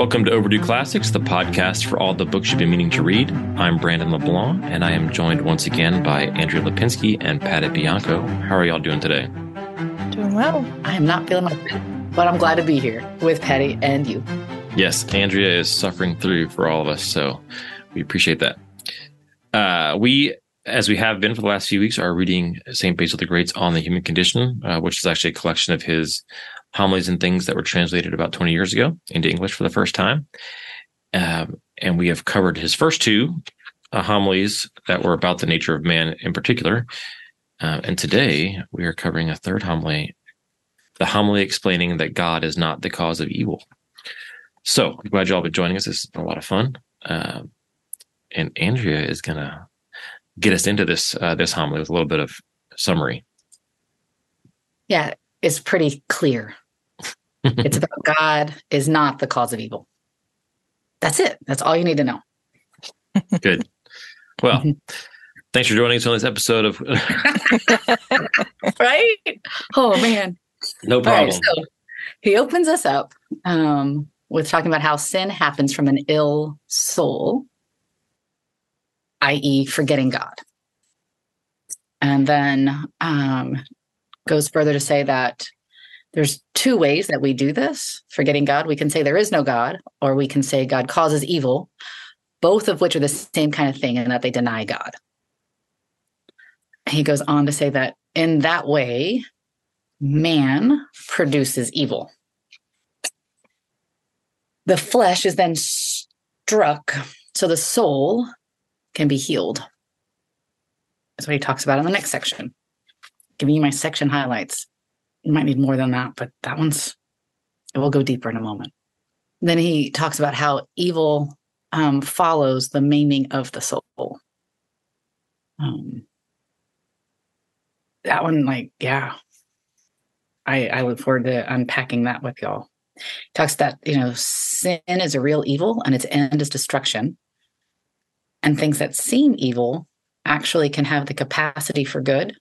Welcome to Overdue Classics, the podcast for all the books you've been meaning to read. I'm Brandon LeBlanc, and I am joined once again by Andrea Lipinski and Patty Bianco. How are y'all doing today? Doing well. I am not feeling like but I'm glad to be here with Patty and you. Yes, Andrea is suffering through for all of us, so we appreciate that. Uh, we, as we have been for the last few weeks, are reading St. Basil the Great's On the Human Condition, uh, which is actually a collection of his homilies and things that were translated about 20 years ago into English for the first time. Um, and we have covered his first two uh, homilies that were about the nature of man in particular. Uh, and today we are covering a third homily, the homily explaining that God is not the cause of evil. So I'm glad you all been joining us. This has been a lot of fun. Uh, and Andrea is going to get us into this uh, this homily with a little bit of summary. Yeah, it's pretty clear. It's about God is not the cause of evil. That's it. That's all you need to know. Good. Well, thanks for joining us on this episode of. right? Oh, man. No problem. Right, so he opens us up um, with talking about how sin happens from an ill soul, i.e., forgetting God. And then um, goes further to say that there's two ways that we do this forgetting God. We can say there is no God, or we can say God causes evil, both of which are the same kind of thing, and that they deny God. He goes on to say that in that way, man produces evil. The flesh is then struck so the soul can be healed. That's what he talks about in the next section giving you my section highlights. You might need more than that, but that one's, it will go deeper in a moment. Then he talks about how evil um, follows the maiming of the soul. Um, that one, like, yeah, I, I look forward to unpacking that with y'all. He talks that, you know, sin is a real evil and its end is destruction. And things that seem evil actually can have the capacity for good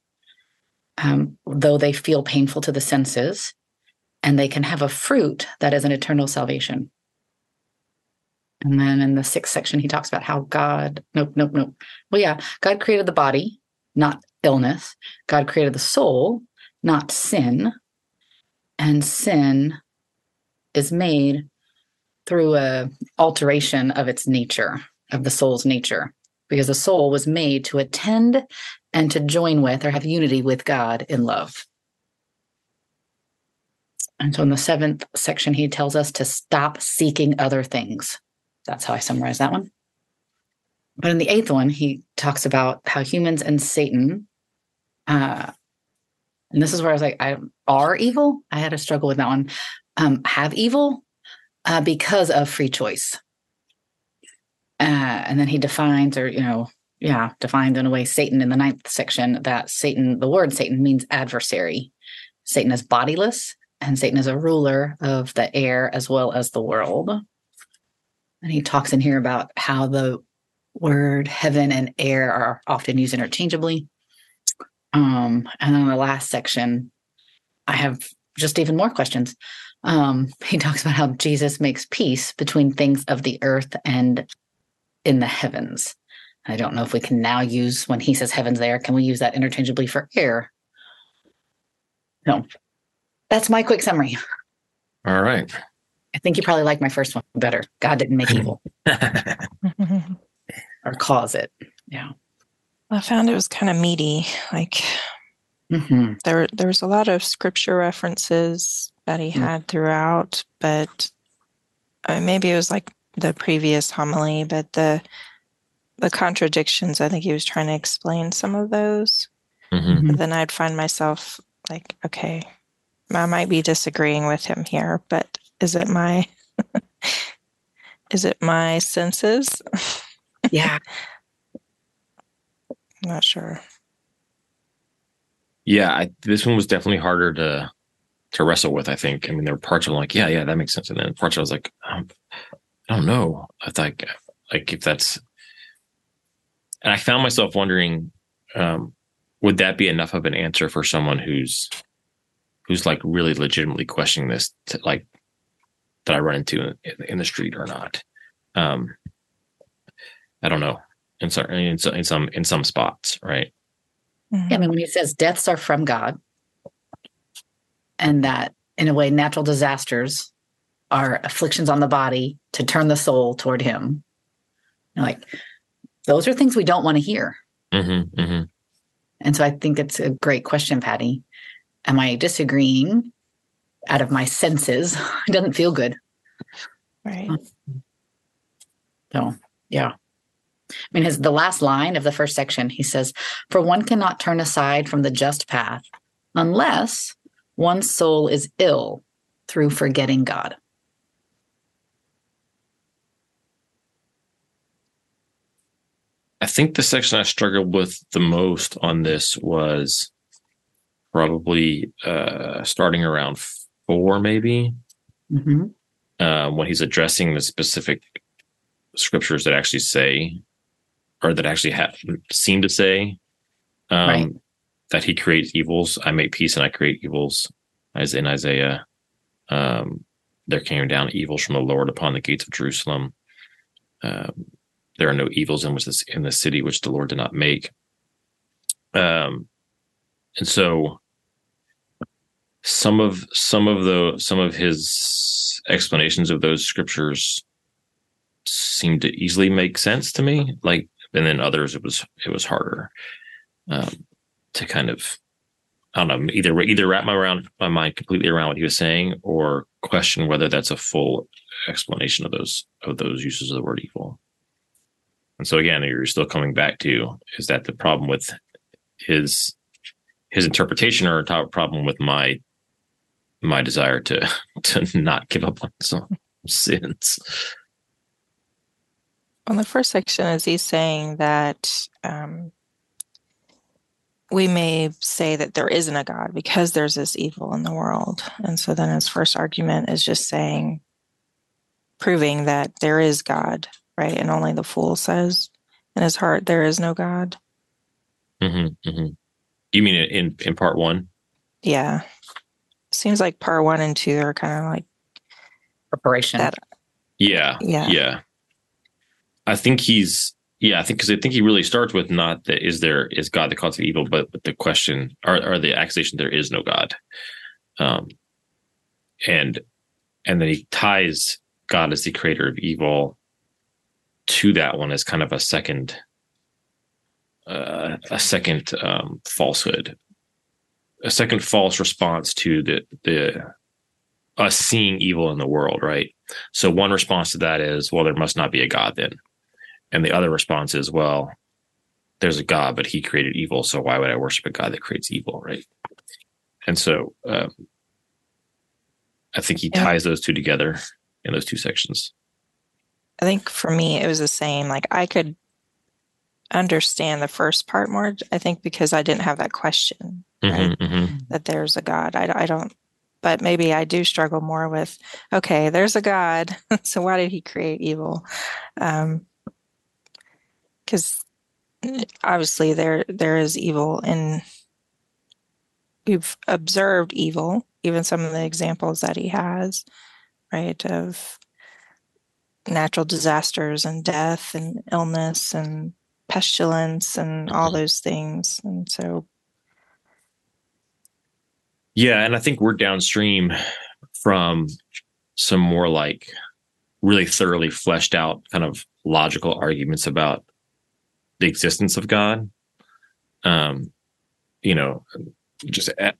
um, though they feel painful to the senses, and they can have a fruit that is an eternal salvation. And then in the sixth section, he talks about how God, nope, nope, nope. Well, yeah, God created the body, not illness. God created the soul, not sin. And sin is made through a alteration of its nature, of the soul's nature, because the soul was made to attend and to join with or have unity with God in love. And so in the seventh section, he tells us to stop seeking other things. That's how I summarize that one. But in the eighth one, he talks about how humans and Satan, uh, and this is where I was like, I are evil. I had a struggle with that one. Um, have evil uh, because of free choice. Uh, and then he defines, or you know, yeah, defined in a way Satan in the ninth section that Satan, the word Satan means adversary. Satan is bodiless and Satan is a ruler of the air as well as the world. And he talks in here about how the word heaven and air are often used interchangeably. Um, and then the last section, I have just even more questions. Um, he talks about how Jesus makes peace between things of the earth and in the heavens. I don't know if we can now use when he says heavens there, can we use that interchangeably for air? No. That's my quick summary. All right. I think you probably like my first one better. God didn't make evil or cause it. Yeah. I found it was kind of meaty. Like mm-hmm. there, there was a lot of scripture references that he mm. had throughout, but uh, maybe it was like the previous homily, but the the contradictions. I think he was trying to explain some of those. Mm-hmm. But then I'd find myself like, okay, I might be disagreeing with him here, but is it my is it my senses? yeah. I'm not sure. Yeah, I, this one was definitely harder to to wrestle with. I think. I mean, there were parts of like, yeah, yeah, that makes sense, and then parts I was like, um, I don't know. I think like if that's and I found myself wondering, um, would that be enough of an answer for someone who's who's like really legitimately questioning this? To, like, that I run into in, in the street or not. Um, I don't know in some in some in some, in some spots, right? Mm-hmm. Yeah, I mean, when he says deaths are from God, and that in a way, natural disasters are afflictions on the body to turn the soul toward Him. Like those are things we don't want to hear. Mm-hmm, mm-hmm. And so I think it's a great question, Patty. Am I disagreeing out of my senses? it doesn't feel good. Right. So, yeah. I mean, his the last line of the first section, he says, "For one cannot turn aside from the just path unless one's soul is ill through forgetting God." I think the section I struggled with the most on this was probably uh, starting around four, maybe, mm-hmm. uh, when he's addressing the specific scriptures that actually say, or that actually have seem to say, um, right. that he creates evils. I make peace and I create evils, as in Isaiah. Um, there came down evils from the Lord upon the gates of Jerusalem. Um, there are no evils in which this in the city which the Lord did not make. Um, and so some of some of the some of his explanations of those scriptures seem to easily make sense to me. Like, and then others it was it was harder um, to kind of I don't know either either wrap my around my mind completely around what he was saying or question whether that's a full explanation of those of those uses of the word evil. And so again, you're still coming back to is that the problem with his his interpretation or a problem with my my desire to to not give up on some sins. On the first section, is he saying that um, we may say that there isn't a God because there's this evil in the world, and so then his first argument is just saying, proving that there is God right? And only the fool says in his heart, there is no God. Mm-hmm, mm-hmm. You mean in, in part one? Yeah. Seems like part one and two are kind of like preparation. That, yeah. Yeah. Yeah. I think he's, yeah, I think because I think he really starts with not that is there is God the cause of evil, but, but the question or, or the accusation there is no God. Um, and and then he ties God as the creator of evil to that one as kind of a second uh, a second um, falsehood, a second false response to the the us seeing evil in the world, right? So one response to that is, well, there must not be a God then, and the other response is, well, there's a God, but He created evil, so why would I worship a God that creates evil, right? And so, um, I think he ties those two together in those two sections. I think for me, it was the same. Like I could understand the first part more, I think, because I didn't have that question, mm-hmm, right? Mm-hmm. That there's a God. I, I don't, but maybe I do struggle more with, okay, there's a God. so why did he create evil? Um, because obviously there there is evil and we've observed evil even some of the examples that he has right of natural disasters and death and illness and pestilence and all those things. And so, yeah, and I think we're downstream from some more like really thoroughly fleshed out kind of logical arguments about the existence of God. Um, you know, just at,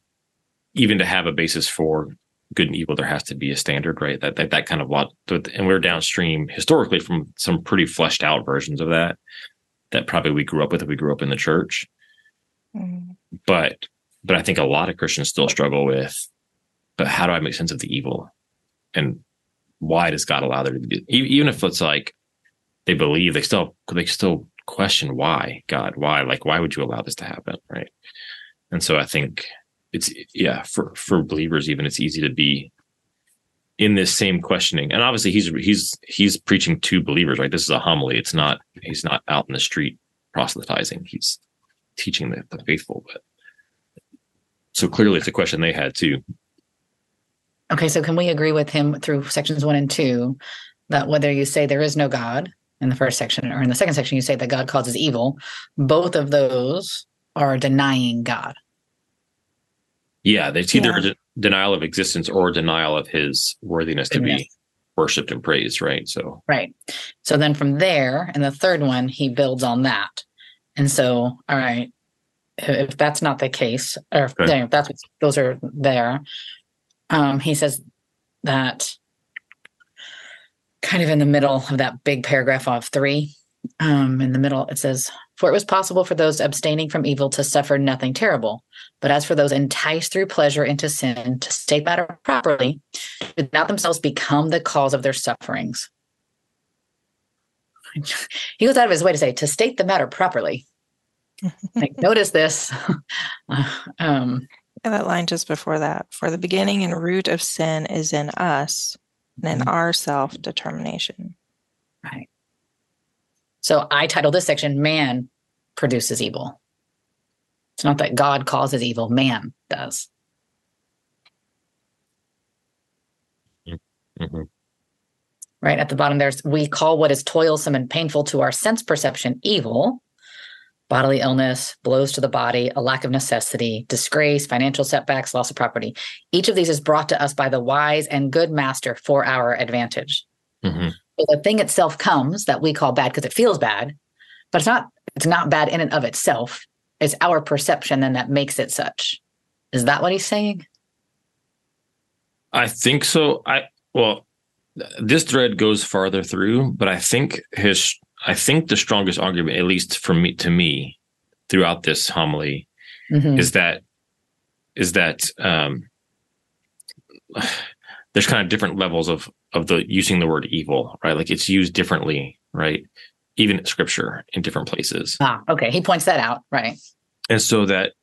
even to have a basis for good and evil, there has to be a standard, right? That that, that kind of lot, and we're downstream historically from some pretty fleshed out versions of that that probably we grew up with if we grew up in the church. Mm. But but I think a lot of Christians still struggle with, but how do I make sense of the evil, and why does God allow there to be even if it's like they believe they still they still question why God why like why would you allow this to happen right and so I think it's yeah for for believers even it's easy to be in this same questioning. And obviously he's he's he's preaching to believers right? This is a homily. It's not he's not out in the street proselytizing. He's teaching the, the faithful. But so clearly it's a question they had too. Okay, so can we agree with him through sections one and two that whether you say there is no God in the first section or in the second section you say that God causes evil, both of those are denying God. Yeah, it's either Yeah. de- denial of existence or denial of his worthiness to be worshipped and praised, right? So, Right. So then from there, and the third one, he builds on that. And so, all right, if that's not the case, or if, Okay. if that's what those are there, um, he says that kind of in the middle of that big paragraph of three, um, in the middle, it says, For it was possible for those abstaining from evil to suffer nothing terrible. But as for those enticed through pleasure into sin to state matter properly, did not themselves become the cause of their sufferings. he goes out of his way to say, to state the matter properly. like, notice this. um, And that line just before that. For the beginning and root of sin is in us and in our self determination. Right. So I titled this section Man Produces Evil. It's not that God causes evil, man does. mhm. Right at the bottom, there's we call what is toilsome and painful to our sense perception evil. Bodily illness, blows to the body, a lack of necessity, disgrace, financial setbacks, loss of property. Each of these is brought to us by the wise and good master for our advantage. Mhm. So the thing itself comes that we call bad because it feels bad, but it's not it's not bad in and of itself. It's our perception then that makes it such. Is that what he's saying? I think so. I well, this thread goes farther through, but I think his I think the strongest argument, at least for me to me, throughout this homily, Mhm. is that is that um, there's kind of different levels of of the using the word evil, right? Like it's used differently, right? Even scripture in different places. Ah, okay. He points that out. Right. and so that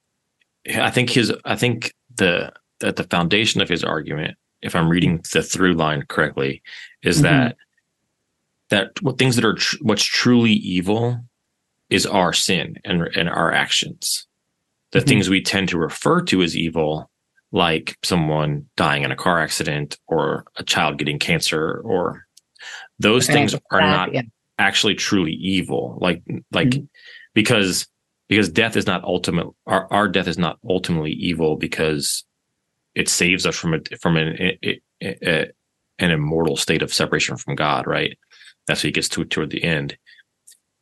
i think his i think the that the foundation of his argument if i'm reading the through line correctly is Mhm. that that what things that are tr- what's truly evil is our sin and and our actions the Mhm. things we tend to refer to as evil like someone dying in a car accident or a child getting cancer or those things are not yeah. actually truly evil like like Mhm. because because death is not ultimate our, our death is not ultimately evil because it saves us from a from an a, a, an immortal state of separation from god right that's what he gets to toward the end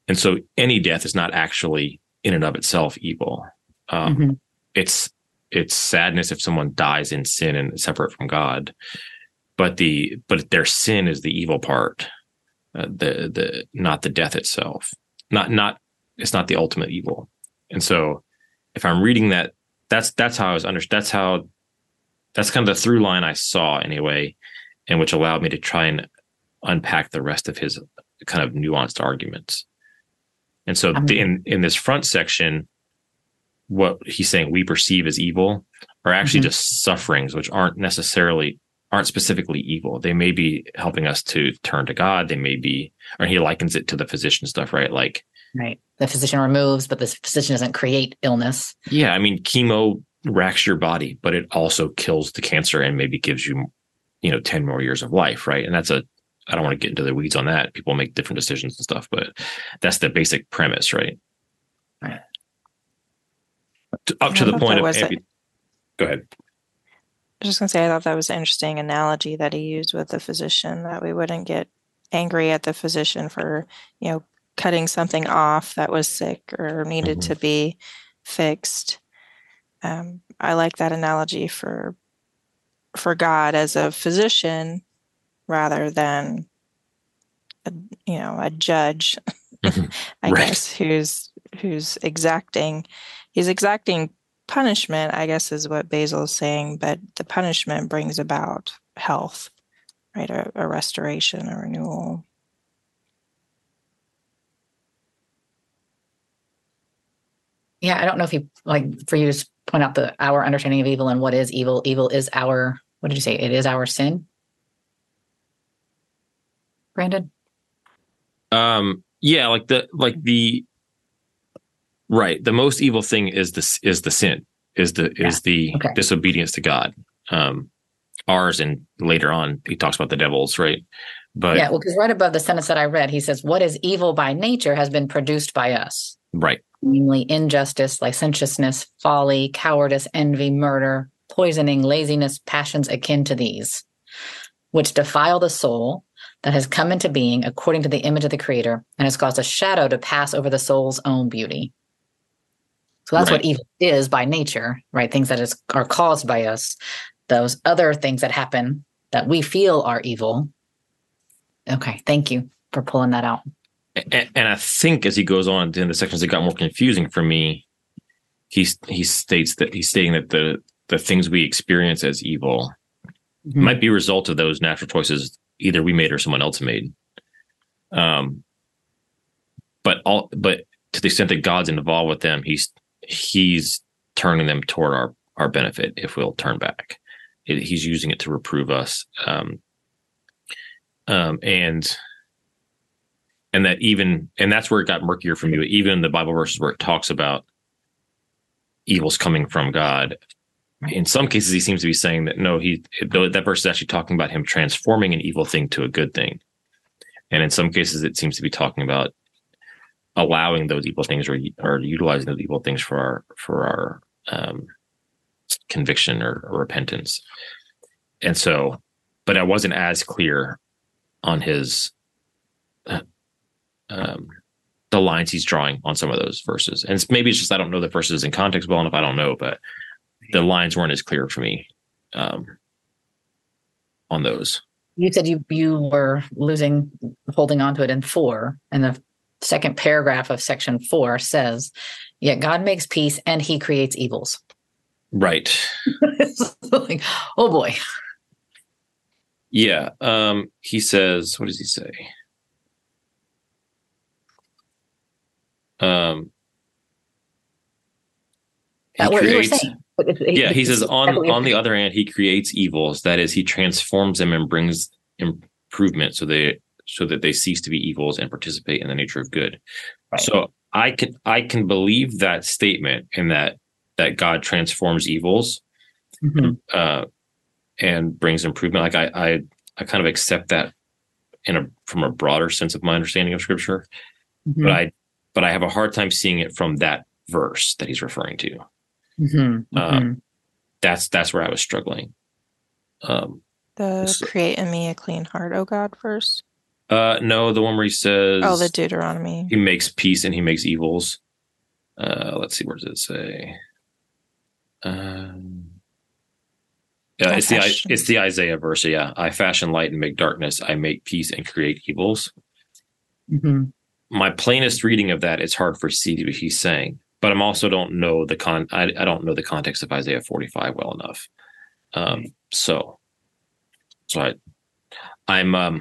and so any death is not actually in and of itself evil um, Mhm. it's it's sadness if someone dies in sin and separate from god. But the but their sin is the evil part uh, the the not the death itself. Not not it's not the ultimate evil. And so if i'm reading that that's that's how i was under that's how that's kind of the through line i saw anyway and which allowed me to try and unpack the rest of his kind of nuanced arguments. And so Um, the, in in this front section what he's saying we perceive as evil are actually Mhm. just sufferings which aren't necessarily aren't specifically evil they may be helping us to turn to god they may be or he likens it to the physician stuff right like Right. The physician removes, but the physician doesn't create illness. yeah i mean chemo racks your body but it also kills the cancer and maybe gives you you know 10 more years of life right and that's a i don't want to get into the weeds on that people make different decisions and stuff but that's the basic premise Right. To- up Yeah, to I the point of was a- go ahead I was just going to say, I thought that was an interesting analogy that he used with the physician, that we wouldn't get angry at the physician for, you know, cutting something off that was sick or needed Mhm. to be fixed. Um, I like that analogy for for God as a physician rather than, a, you know, a judge, Mhm. I Right. guess, who's who's exacting. He's exacting punishment, I guess, is what Basil is saying, but the punishment brings about health, right? A, a restoration, a renewal. Yeah, I don't know if you like for you to point out the our understanding of evil and what is evil. Evil is our what did you say? It is our sin. Brandon? Um, yeah, like the like the right. The most evil thing is this is the sin, is the is the Okay. disobedience to God. Um, ours, and later on he talks about the devils, right? But yeah, well, because right above the sentence that I read, he says, "What is evil by nature has been produced by us." right, namely injustice, licentiousness, folly, cowardice, envy, murder, poisoning, laziness, passions akin to these, which defile the soul that has come into being according to the image of the Creator and has caused a shadow to pass over the soul's own beauty. So that's Right. what evil is by nature, right? Things that is, are caused by us. Those other things that happen that we feel are evil. Okay, thank you for pulling that out. and, and I think as he goes on in the sections, it got more confusing for me. He he states that he's stating that the the things we experience as evil might be a result of those natural choices either we made or someone else made. Um, but all but to the extent that God's involved with them, he's he's turning them toward our our benefit if we'll turn back. It, he's using it to reprove us. Um, um, and and that even and that's where it got murkier for me. But even the Bible verses where it talks about evil's coming from God, in some cases he seems to be saying that no, he that verse is actually talking about him transforming an evil thing to a good thing, and in some cases it seems to be talking about allowing those evil things or or utilizing those evil things for our for our um, conviction or, or repentance. And so, but I wasn't as clear on his uh, um, the lines he's drawing on some of those verses. And it's, maybe it's just I don't know the verses in context well enough. I don't know, but the lines weren't as clear for me um, on those. You said you you were losing holding on to it in four, and the second paragraph of section four says, "Yet God makes peace and He creates evils." Right. Like, oh boy, Yeah. Um, he says, what does he say? Um, he That's what you were creates-. Yeah he says on on the other hand he creates evils that is he transforms them and brings improvement so they so that they cease to be evils and participate in the nature of good Right. so i can i can believe that statement and that that god transforms evils saying. Mhm. uh and brings improvement like i i i kind of accept that in a from a broader sense of my understanding of scripture Mhm. but i but i have a hard time seeing it from that verse that he's referring to Mhm. uh, Mhm. that's that's where i was struggling um The create in me a clean heart, O God, first. Uh, no, the one where he says Oh, the Deuteronomy. he makes peace and he makes evils. Uh, let's see, where does it say? Um, yeah, I it's the it's the Isaiah verse. Yeah, I fashion light and make darkness. I make peace and create evils. Mhm. My plainest reading of that, it's hard for see what he's saying, but I'm also don't know the con. I, I don't know the context of Isaiah 45 well enough. Um, so, so I, I'm um,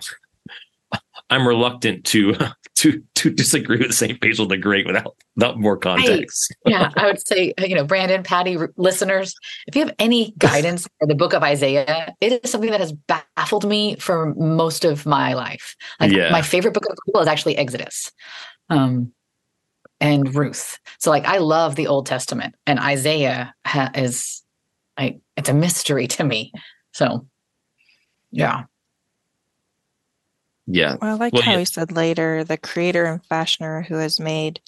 I'm reluctant to to to disagree with Saint Basil the Great without without more context. yeah, I would say, you know, Brandon, Patty, listeners, if you have any guidance for the book of Isaiah, it is something that has baffled me for most of my life. Like Yeah. my favorite book of the Bible is actually Exodus. Um, and Ruth. So like I love the Old Testament and Isaiah ha- is like it's a mystery to me. So yeah. Yeah, Well, I like Well, how yeah. he said later, the creator and fashioner who has made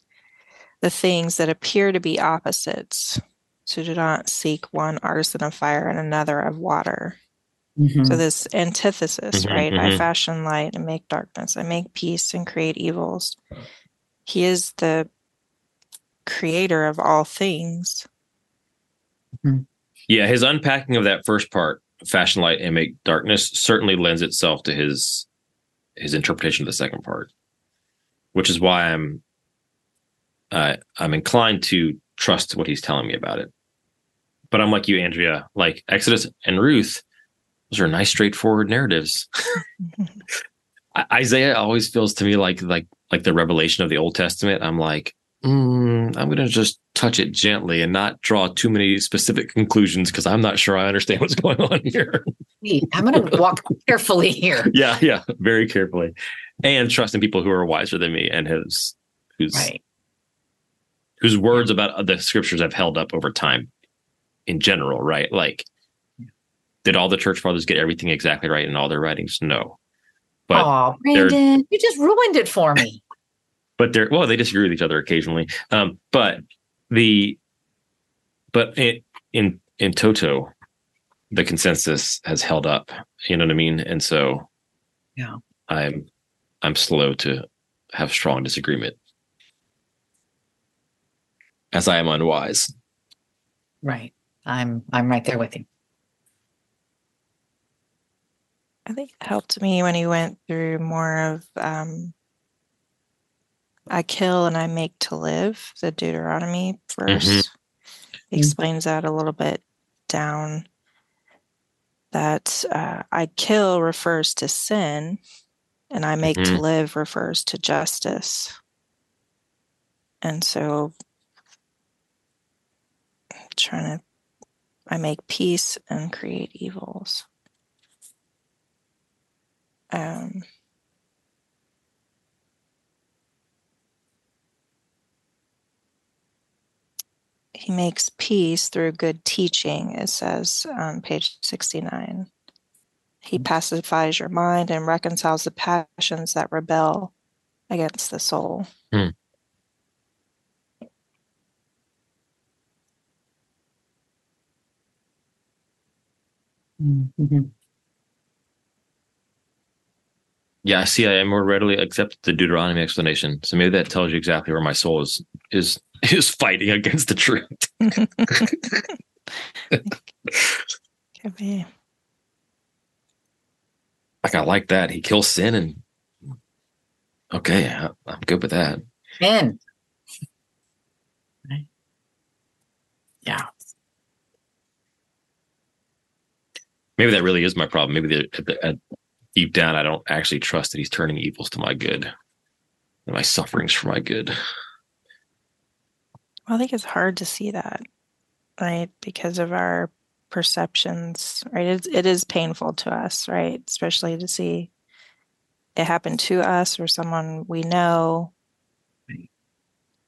the things that appear to be opposites. So do not seek one artisan of fire and another of water. Mhm. So this antithesis, Mhm, right? I mhm. fashion light and make darkness. I make peace and create evils. He is the creator of all things. yeah. His unpacking of that first part, fashion light and make darkness, certainly lends itself to his his interpretation of the second part, which is why I'm uh, I'm inclined to trust what he's telling me about it. But I'm like you, Andrea. Like Exodus and Ruth, those are nice, straightforward narratives. Isaiah always feels to me like like like the revelation of the Old Testament. I'm like, mm, I'm going to just touch it gently and not draw too many specific conclusions because I'm not sure I understand what's going on here. I'm going to walk carefully here. yeah, yeah, very carefully, and trusting people who are wiser than me and whose whose Right. whose words about the scriptures I've held up over time, in general, right? Like, did all the church fathers get everything exactly right in all their writings? No. But oh, Brandon, you just ruined it for me. but they're well, they disagree with each other occasionally. Um, but the but in in, in toto, the consensus has held up. You know what I mean? And so, yeah, I'm I'm slow to have strong disagreement, as I am unwise. Right. I'm I'm right there with you. I think it helped me when he went through more of um, I kill and I make to live, the Deuteronomy verse. Mm-hmm. Explains that a little bit down. That uh, I kill refers to sin, and I make mm-hmm. to live refers to justice. And so, I'm trying to, I make peace and create evils. Um, he makes peace through good teaching, it says on page 69. He mm-hmm. pacifies your mind and reconciles the passions that rebel against the soul. Hmm. Mm-hmm. Yeah, I see. I more readily accept the Deuteronomy explanation. So maybe that tells you exactly where my soul is is is fighting against the truth. Could be. Like I like that. He kills sin, and okay, I, am good with that. Sin. Yeah. Maybe that really is my problem. Maybe the, at, deep down, I don't actually trust that he's turning evils to my good and my sufferings for my good. Well, I think it's hard to see that, right? Because of our perceptions, right? It's, it is painful to us, right? Especially to see it happen to us or someone we know.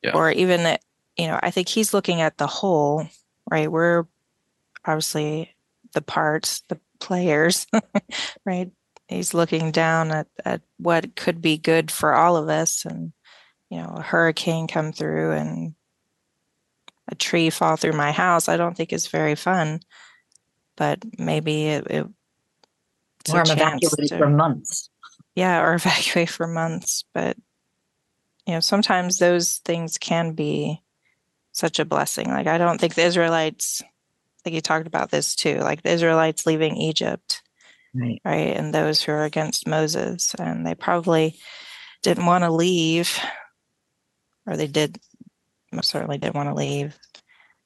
Yeah. Or even, you know, I think he's looking at the whole, right? We're obviously the parts, the players, right? he's looking down at, at what could be good for all of us and you know a hurricane come through and a tree fall through my house i don't think is very fun but maybe it, it or evacuate to, for months yeah or evacuate for months but you know sometimes those things can be such a blessing like i don't think the israelites like you talked about this too like the israelites leaving egypt right. right? And those who are against Moses. And they probably didn't want to leave, or they did, certainly didn't want to leave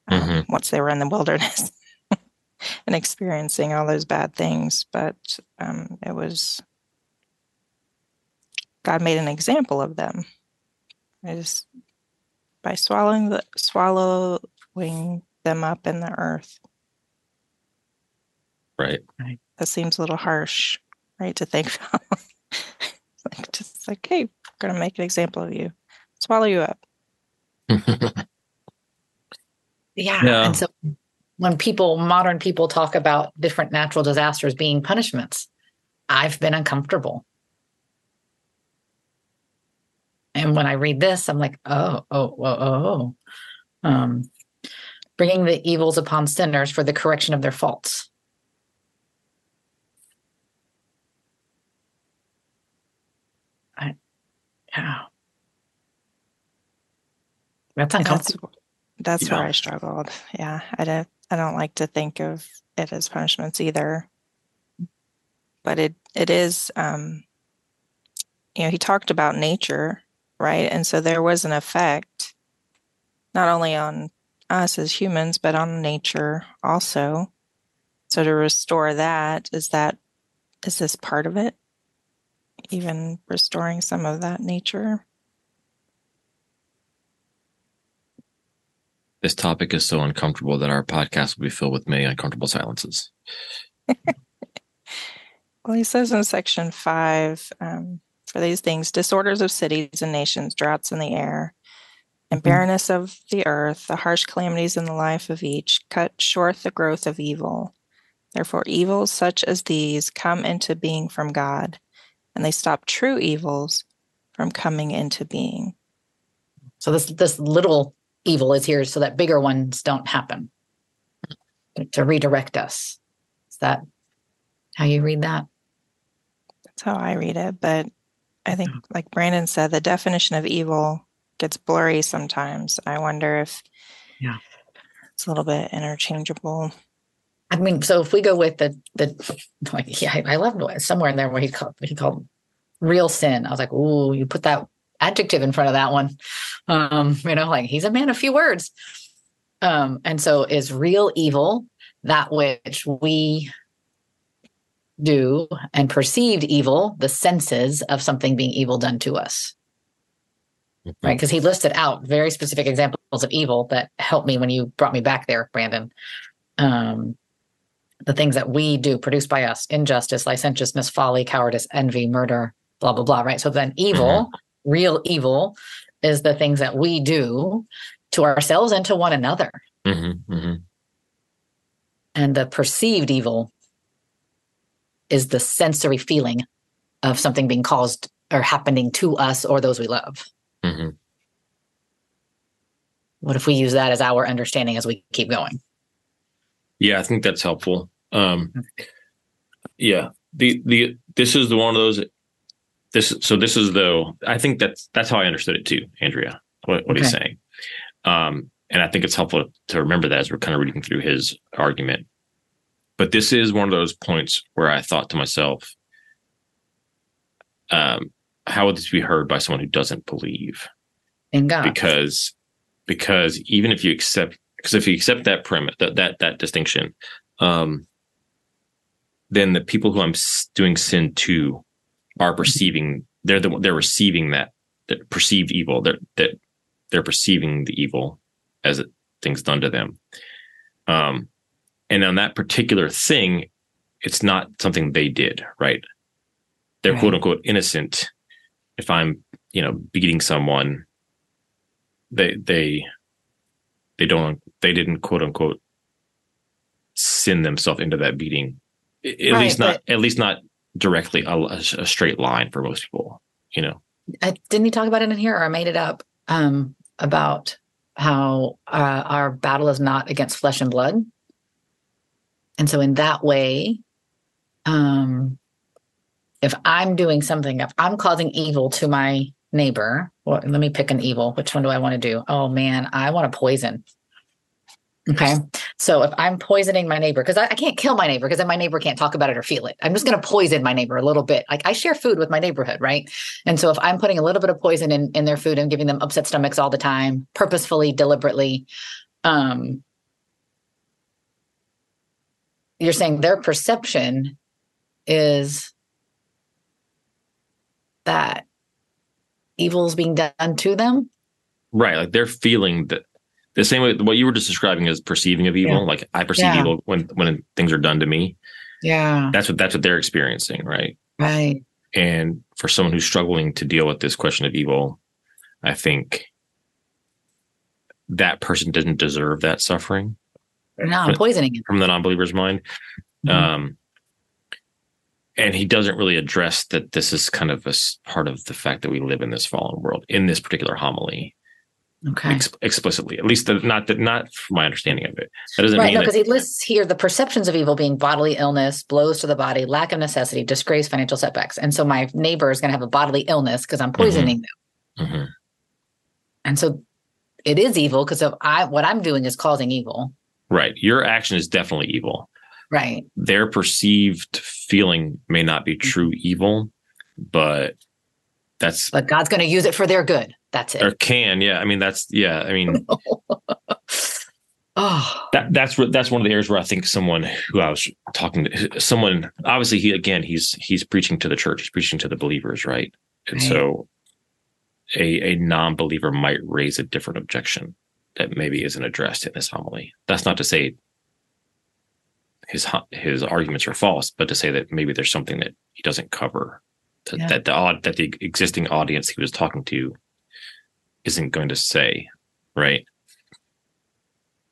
um, mm-hmm. once they were in the wilderness and experiencing all those bad things. But um, it was, God made an example of them. It is by swallowing the swallowing them up in the earth. Right. Right that seems a little harsh, right? To think about. like just like, hey, we're gonna make an example of you. Swallow you up. Yeah. yeah. And so when people, modern people talk about different natural disasters being punishments, I've been uncomfortable. And when I read this, I'm like, oh, oh, oh, oh. Um, bringing the evils upon sinners for the correction of their faults. I, Yeah. That's uncomfortable. That's, that's where I struggled. Yeah. I don't I don't like to think of it as punishments either. But it it is um you know, he talked about nature, right? And so there was an effect not only on us as humans, but on nature also. So to restore that, is that is this part of it? even restoring some of that nature. This topic is so uncomfortable that our podcast will be filled with many uncomfortable silences. well, he says in section five um, for these things disorders of cities and nations, droughts in the air, and mm-hmm. barrenness of the earth, the harsh calamities in the life of each, cut short the growth of evil Therefore, evils such as these come into being from God, and they stop true evils from coming into being. So this this little evil is here so that bigger ones don't happen. To redirect us. Is that how you read that? That's how I read it. But I think, oh. like Brandon said, the definition of evil gets blurry sometimes. I wonder if yeah. it's a little bit interchangeable. I mean, so if we go with the the yeah, I love somewhere in there where he called he called real sin. I was like, ooh, you put that adjective in front of that one. Um, you know, like he's a man of few words. Um, and so is real evil that which we do and perceived evil, the senses of something being evil done to us. Mm-hmm. Right. Because he listed out very specific examples of evil that helped me when you brought me back there, Brandon. Um, the things that we do produced by us injustice, licentiousness, folly, cowardice, envy, murder, blah, blah, blah. Right. So then evil, mm-hmm. Real evil, is the things that we do to ourselves and to one another. Mm-hmm. Mm-hmm. And the perceived evil is the sensory feeling of something being caused or happening to us or those we love. Mm-hmm. What if we use that as our understanding as we keep going? Yeah, I think that's helpful. Um, yeah, the the this is the one of those. This so this is though I think that's that's how I understood it too, Andrea. What, what okay. he's saying, um, and I think it's helpful to remember that as we're kind of reading through his argument. But this is one of those points where I thought to myself, um, how would this be heard by someone who doesn't believe in God? Because because even if you accept because if you accept that premise that that that distinction, um, then the people who I'm doing sin to are perceiving they're the they're receiving that that perceived evil that that they're perceiving the evil as it, things done to them. Um, and on that particular thing, it's not something they did, right? They're right. quote unquote innocent. If I'm, you know, beating someone, they they they don't they didn't quote unquote sin themselves into that beating at right, least not at least not directly a, a, straight line for most people you know? Uh, didn't he talk about it in here or i made it up um, about how uh, our battle is not against flesh and blood? And so in that way um, if i'm doing something if i'm causing evil to my neighbor well, let me pick an evil. Which one do i want to do? Oh man i want to poison Okay. So if I'm poisoning my neighbor, because I, I, can't kill my neighbor because then my neighbor can't talk about it or feel it. I'm just going to poison my neighbor a little bit. Like I share food with my neighborhood, right? And so if I'm putting a little bit of poison in, in their food and giving them upset stomachs all the time, purposefully, deliberately, um, you're saying their perception is that evil is being done to them. Right. Like they're feeling that the same way what you were just describing as perceiving of evil. Yeah. Like I perceive yeah. evil when when things are done to me. Yeah, that's what that's what they're experiencing, right? Right. And for someone who's struggling to deal with this question of evil, I think that person doesn't deserve that suffering. No, poisoning it. from the non-believer's mind. Mm-hmm. Um, and he doesn't really address that this is kind of a part of the fact that we live in this fallen world in this particular homily okay. Ex- explicitly at least the, not that not from my understanding of it. That doesn't right, mean no because he lists here the perceptions of evil being bodily illness blows to the body lack of necessity disgrace financial setbacks. And so my neighbor is going to have a bodily illness because i'm poisoning mm-hmm. them. Mm-hmm. and so it is evil because of i what i'm doing is causing evil. Right. Your action is definitely evil. Right. Their perceived feeling may not be true evil but that's but god's going to use it for their good that's it. Or can, yeah. I mean, that's yeah. I mean, oh, that that's that's one of the areas where I think someone who I was talking to, someone obviously he again he's he's preaching to the church, he's preaching to the believers, right? And right. so, a a non-believer might raise a different objection that maybe isn't addressed in this homily. That's not to say his his arguments are false, but to say that maybe there's something that he doesn't cover that, yeah. that the that the existing audience he was talking to isn't going to say, right?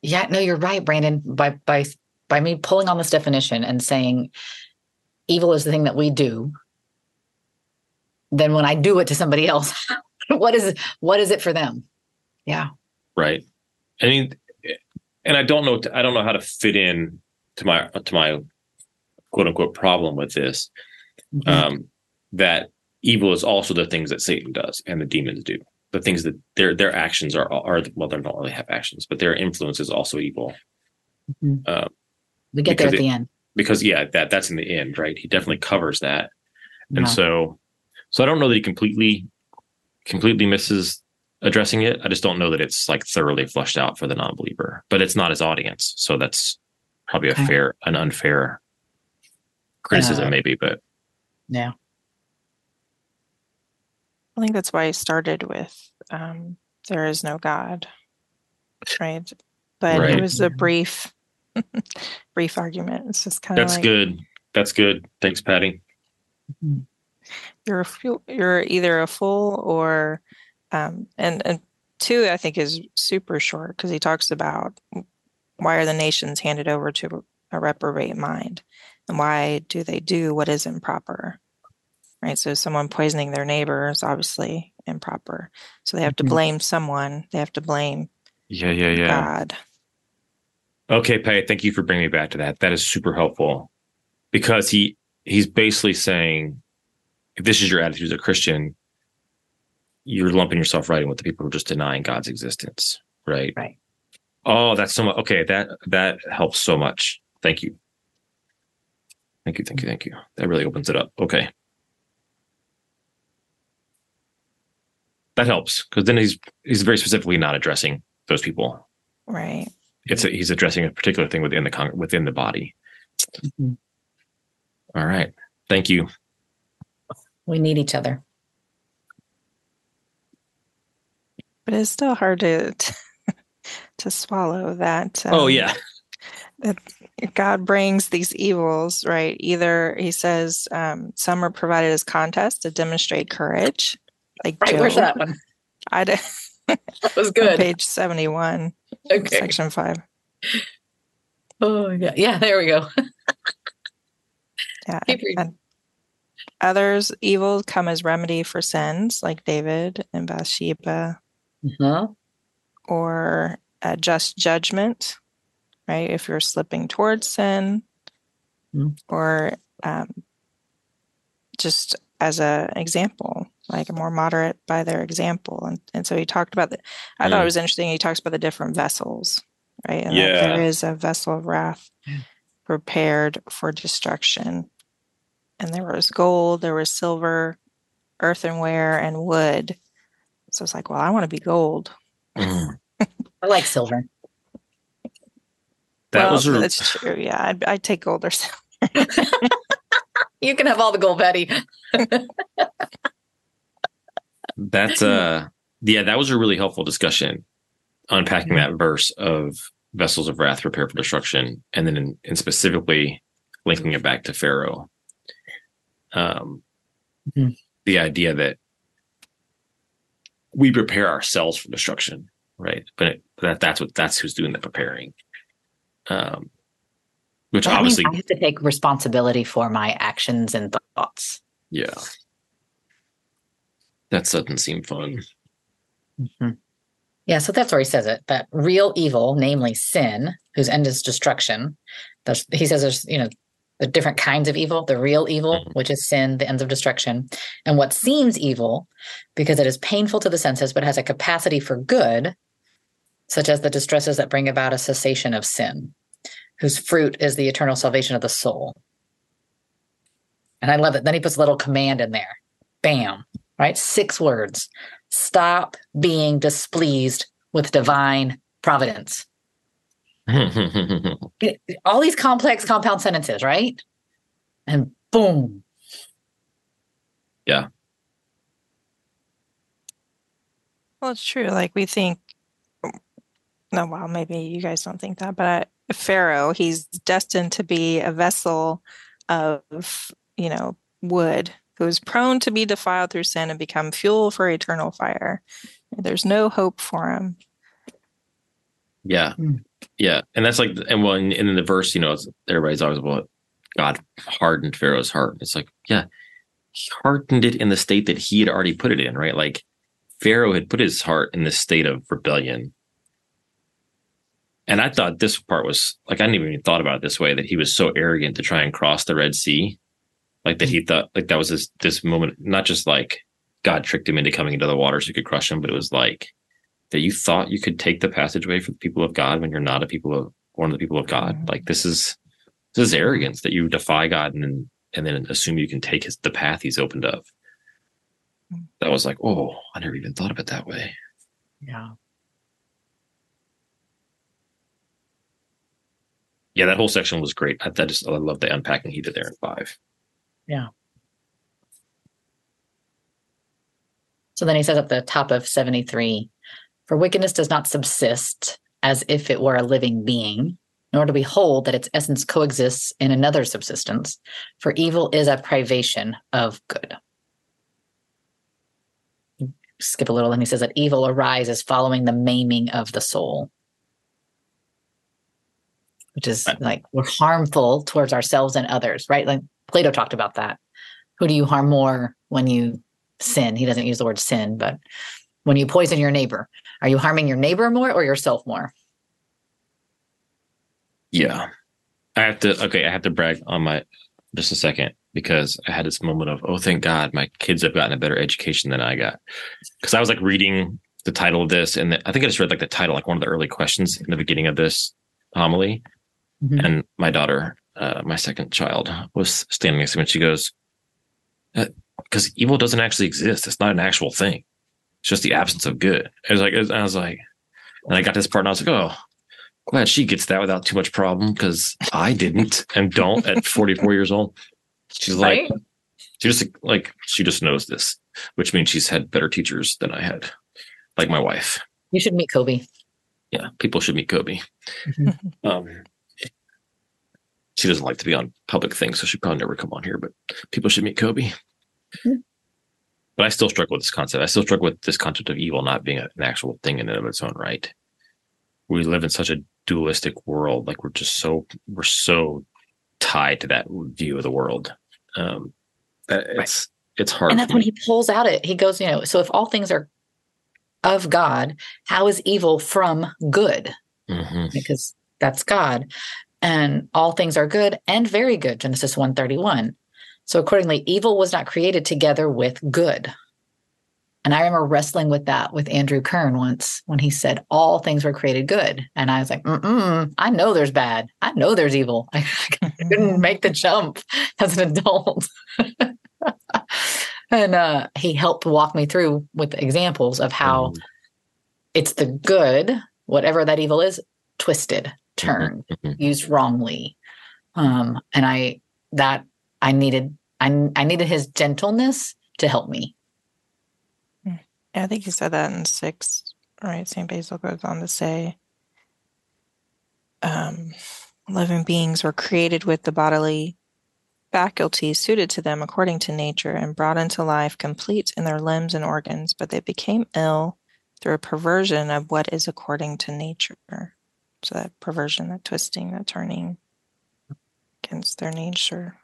Yeah, no, you're right, Brandon. By by by me pulling on this definition and saying evil is the thing that we do, then when I do it to somebody else, what is what is it for them? Yeah. Right. I mean, and I don't know. I don't know how to fit in to my to my quote unquote problem with this. Mm-hmm. Um, that evil is also the things that Satan does and the demons do. The things that their their actions are are well, they don't really have actions, but their influence is also evil. Mm-hmm. Uh, we get there at it, the end because yeah, that that's in the end, right? He definitely covers that, and so so I don't know that he completely completely misses addressing it. I just don't know that it's like thoroughly flushed out for the non-believer, but it's not his audience, so that's probably a okay. fair an unfair criticism, uh, maybe. But yeah, I think that's why I started with um, "There is no God," right? But right. it was a brief, brief argument. It's just kind of that's like, good. That's good. Thanks, Patty. Mm-hmm. You're a, you're either a fool or, um, and and two I think is super short because he talks about why are the nations handed over to a reprobate mind, and why do they do what is improper right? So someone poisoning their neighbor is obviously improper. So they have to mm-hmm. blame someone. They have to blame yeah, yeah, yeah. God. Okay, Pay, thank you for bringing me back to that. That is super helpful because he he's basically saying if this is your attitude as a Christian, you're lumping yourself right in with the people who are just denying God's existence, right? Right. Oh, that's so much. Okay, that that helps so much. Thank you. Thank you, thank you, thank you. That really opens it up. Okay. That helps because then he's he's very specifically not addressing those people. Right. It's a, he's addressing a particular thing within the con- within the body. Mm-hmm. All right. Thank you. We need each other. But it's still hard to to, to swallow that. Um, oh yeah. That God brings these evils, right? Either he says um, some are provided as contests to demonstrate courage, like right, Joe. where's that one? I did. that was good. page seventy-one, okay. section five. Oh yeah, yeah. There we go. yeah. And others evil come as remedy for sins, like David and Bathsheba, uh-huh. or a just judgment, right? If you're slipping towards sin, mm-hmm. or um, just as an example, like a more moderate by their example. And, and so he talked about that. I mm. thought it was interesting. He talks about the different vessels, right? And yeah. there is a vessel of wrath prepared for destruction. And there was gold, there was silver, earthenware, and wood. So it's like, well, I want to be gold. Mm. I like silver. That well, was a... that's true. Yeah, I'd, I'd take gold or silver. you can have all the gold, Betty. That's uh yeah, that was a really helpful discussion unpacking that verse of vessels of wrath prepared for destruction and then in, in specifically linking it back to Pharaoh. Um mm-hmm. the idea that we prepare ourselves for destruction, right? But it, that that's what that's who's doing the preparing. Um which that obviously I have to take responsibility for my actions and thoughts. Yeah. That doesn't seem fun. Mm-hmm. Yeah, so that's where he says it that real evil, namely sin, whose end is destruction. There's, he says there's, you know, the different kinds of evil the real evil, mm-hmm. which is sin, the ends of destruction, and what seems evil because it is painful to the senses but has a capacity for good, such as the distresses that bring about a cessation of sin, whose fruit is the eternal salvation of the soul. And I love it. Then he puts a little command in there. Bam right? Six words. Stop being displeased with divine providence. All these complex compound sentences, right? And boom. Yeah. Well, it's true. Like we think, no, well, maybe you guys don't think that, but Pharaoh, he's destined to be a vessel of, you know, wood who is prone to be defiled through sin and become fuel for eternal fire. There's no hope for him. Yeah. Hmm. Yeah, and that's like, and well, in, in the verse, you know, everybody's always well, God hardened Pharaoh's heart. It's like, yeah, he hardened it in the state that he had already put it in, right? Like Pharaoh had put his heart in this state of rebellion. And I thought this part was like I didn't even thought about it this way that he was so arrogant to try and cross the Red Sea, like that he thought like that was this this moment, not just like God tricked him into coming into the water so he could crush him, but it was like that you thought you could take the passageway for the people of God when you're not a people of one of the people of God. Like this is this is arrogance that you defy God and then and then assume you can take his the path he's opened up. Mm. That was like, oh, I never even thought of it that way. Yeah. Yeah, that whole section was great. I, I just I love the unpacking he did there in five. Yeah. So then he says at the top of 73 For wickedness does not subsist as if it were a living being, nor do we hold that its essence coexists in another subsistence, for evil is a privation of good. Skip a little, and he says that evil arises following the maiming of the soul, which is like we're harmful towards ourselves and others, right? Like Plato talked about that. Who do you harm more when you sin? He doesn't use the word sin, but when you poison your neighbor, are you harming your neighbor more or yourself more? Yeah. I have to okay, I have to brag on my just a second because I had this moment of, oh thank God my kids have gotten a better education than I got. Because I was like reading the title of this and the, I think I just read like the title, like one of the early questions in the beginning of this homily. Mm-hmm. And my daughter, uh, my second child, was standing next to me and she goes, because uh, evil doesn't actually exist. It's not an actual thing. It's just the absence of good. It was like, I was like, and I got this part and I was like, oh, glad she gets that without too much problem because I didn't and don't at 44 years old. She's like, right? she just like, she just knows this, which means she's had better teachers than I had, like my wife. You should meet Kobe. Yeah, people should meet Kobe. Mm-hmm. Um, she doesn't like to be on public things, so she'd probably never come on here, but people should meet Kobe. Mm-hmm. But I still struggle with this concept. I still struggle with this concept of evil not being an actual thing in and of its own right. We live in such a dualistic world. Like we're just so we're so tied to that view of the world. Um, that it's right. it's hard. And that's when he pulls out it. He goes, you know, so if all things are of God, how is evil from good? Mm-hmm. Because that's God. And all things are good and very good, Genesis 131. So accordingly, evil was not created together with good. And I remember wrestling with that with Andrew Kern once when he said all things were created good. And I was like, Mm-mm, I know there's bad. I know there's evil. I, I couldn't make the jump as an adult. and uh, he helped walk me through with examples of how mm-hmm. it's the good, whatever that evil is, twisted, turned, mm-hmm. used wrongly. Um, and I, that I needed, I, I needed his gentleness to help me I think he said that in six, right? St. Basil goes on to say um, living beings were created with the bodily faculties suited to them according to nature and brought into life complete in their limbs and organs, but they became ill through a perversion of what is according to nature. So that perversion, that twisting, that turning against their nature.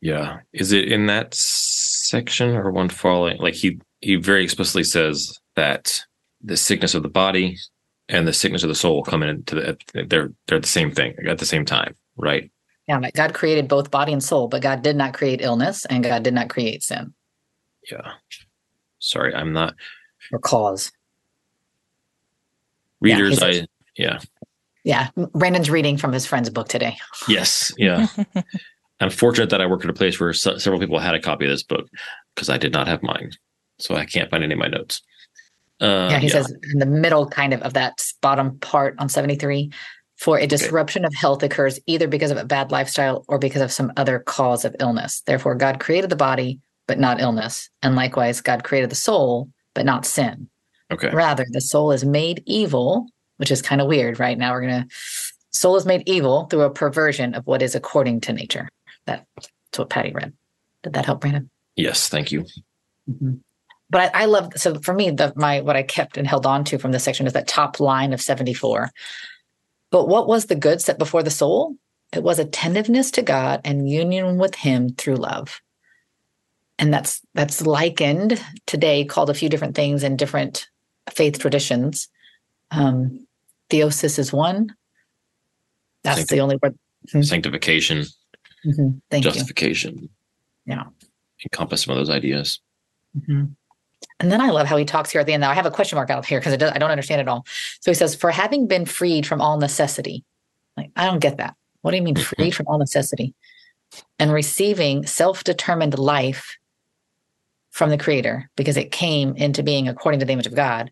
Yeah. Is it in that section or one following? Like he he very explicitly says that the sickness of the body and the sickness of the soul come into the they're they're the same thing at the same time, right? Yeah, like God created both body and soul, but God did not create illness and God did not create sin. Yeah. Sorry, I'm not or cause. Readers, yeah, I yeah. Yeah, Brandon's reading from his friend's book today. Yes, yeah. I'm fortunate that I work at a place where so, several people had a copy of this book because I did not have mine so I can't find any of my notes. Uh, yeah, he yeah. says in the middle kind of of that bottom part on 73 for a disruption okay. of health occurs either because of a bad lifestyle or because of some other cause of illness. Therefore, God created the body, but not illness. And likewise, God created the soul, but not sin. Okay. Rather, the soul is made evil, which is kind of weird, right? Now we're going to, soul is made evil through a perversion of what is according to nature. That's what Patty read. Did that help, Brandon? Yes, thank you. Mm-hmm but I, I love so for me the my what I kept and held on to from this section is that top line of 74 But what was the good set before the soul? It was attentiveness to God and union with Him through love. And that's that's likened today, called a few different things in different faith traditions. Um, theosis is one. That's Sancti- the only word. Hmm. Sanctification. Mm-hmm. Thank justification. You. Yeah. Encompass some of those ideas. Mm-hmm. And then I love how he talks here at the end. Now I have a question mark out here because I don't understand it all. So he says, "For having been freed from all necessity." Like I don't get that. What do you mean freed from all necessity? And receiving self-determined life from the Creator because it came into being according to the image of God.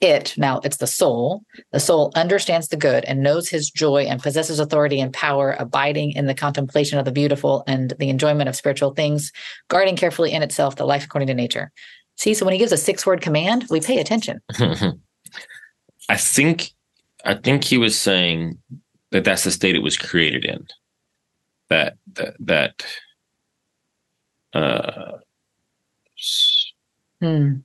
It now it's the soul. The soul understands the good and knows His joy and possesses authority and power, abiding in the contemplation of the beautiful and the enjoyment of spiritual things, guarding carefully in itself the life according to nature. See, so when he gives a six word command, we pay attention. I think, I think he was saying that that's the state it was created in. That that that. Uh, hmm.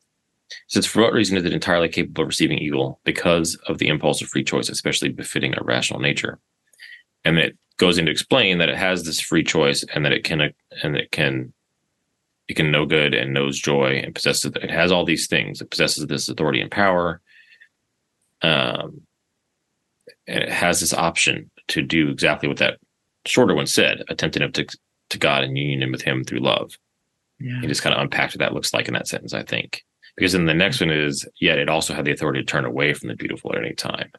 Says, for what reason is it entirely capable of receiving evil? Because of the impulse of free choice, especially befitting a rational nature. And it goes into explain that it has this free choice and that it can and it can it can know good and knows joy and possesses it has all these things it possesses this authority and power um and it has this option to do exactly what that shorter one said attentive to to god and union with him through love yeah. he just kind of unpacked what that looks like in that sentence i think because then the next one is yet it also had the authority to turn away from the beautiful at any time.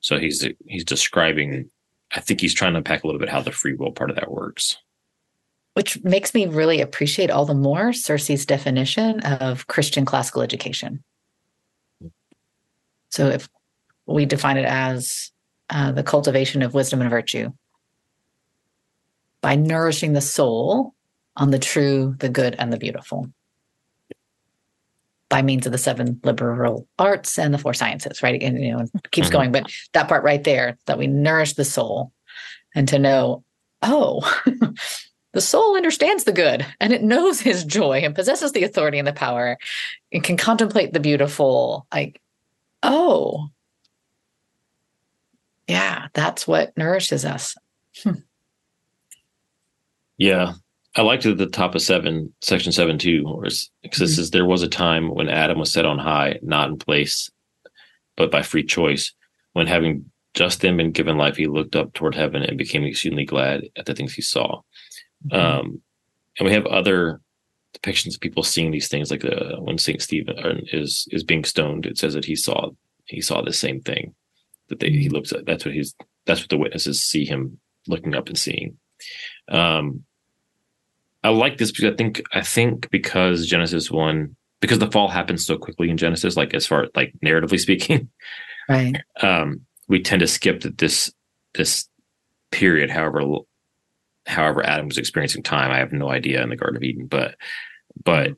So he's he's describing i think he's trying to unpack a little bit how the free will part of that works. Which makes me really appreciate all the more CIRCE's definition of Christian classical education. So if we define it as uh, the cultivation of wisdom and virtue by nourishing the soul on the true, the good, and the beautiful by means of the seven liberal arts and the four sciences, right? And you know, it keeps mm-hmm. going, but that part right there that we nourish the soul and to know, oh, The soul understands the good and it knows his joy and possesses the authority and the power and can contemplate the beautiful. Like, oh, yeah, that's what nourishes us. Hmm. Yeah. I liked it at the top of seven, section seven, too, where it mm-hmm. says there was a time when Adam was set on high, not in place, but by free choice, when having just then been given life, he looked up toward heaven and became exceedingly glad at the things he saw. Mm-hmm. Um, and we have other depictions of people seeing these things, like the, when Saint Stephen uh, is is being stoned. It says that he saw he saw the same thing that they he mm-hmm. looks at. That's what he's that's what the witnesses see him looking up and seeing. Um, I like this because I think I think because Genesis one because the fall happens so quickly in Genesis, like as far like narratively speaking, right? Um, we tend to skip that this this period, however however Adam was experiencing time, I have no idea in the Garden of Eden, but but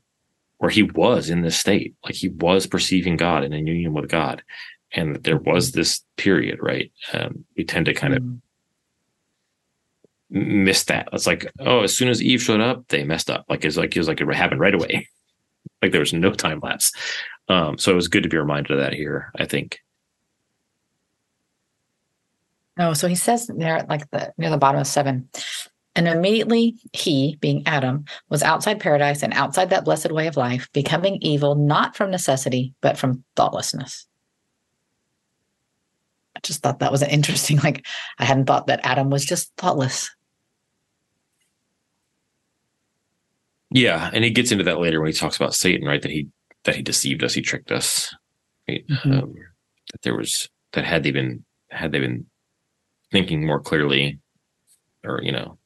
where he was in this state, like he was perceiving God and in union with God, and there was this period, right? Um, we tend to kind of mm. miss that. It's like, oh, as soon as Eve showed up, they messed up. Like it's like it was like it happened right away. like there was no time lapse. Um, so it was good to be reminded of that here. I think. No, so he says there, like the near the bottom of seven, and immediately he, being Adam, was outside paradise and outside that blessed way of life, becoming evil not from necessity, but from thoughtlessness. I just thought that was interesting, like, I hadn't thought that Adam was just thoughtless. Yeah, and he gets into that later when he talks about Satan, right? That he that he deceived us, he tricked us. Right? Mm-hmm. Um, that there was that had they been had they been thinking more clearly, or you know,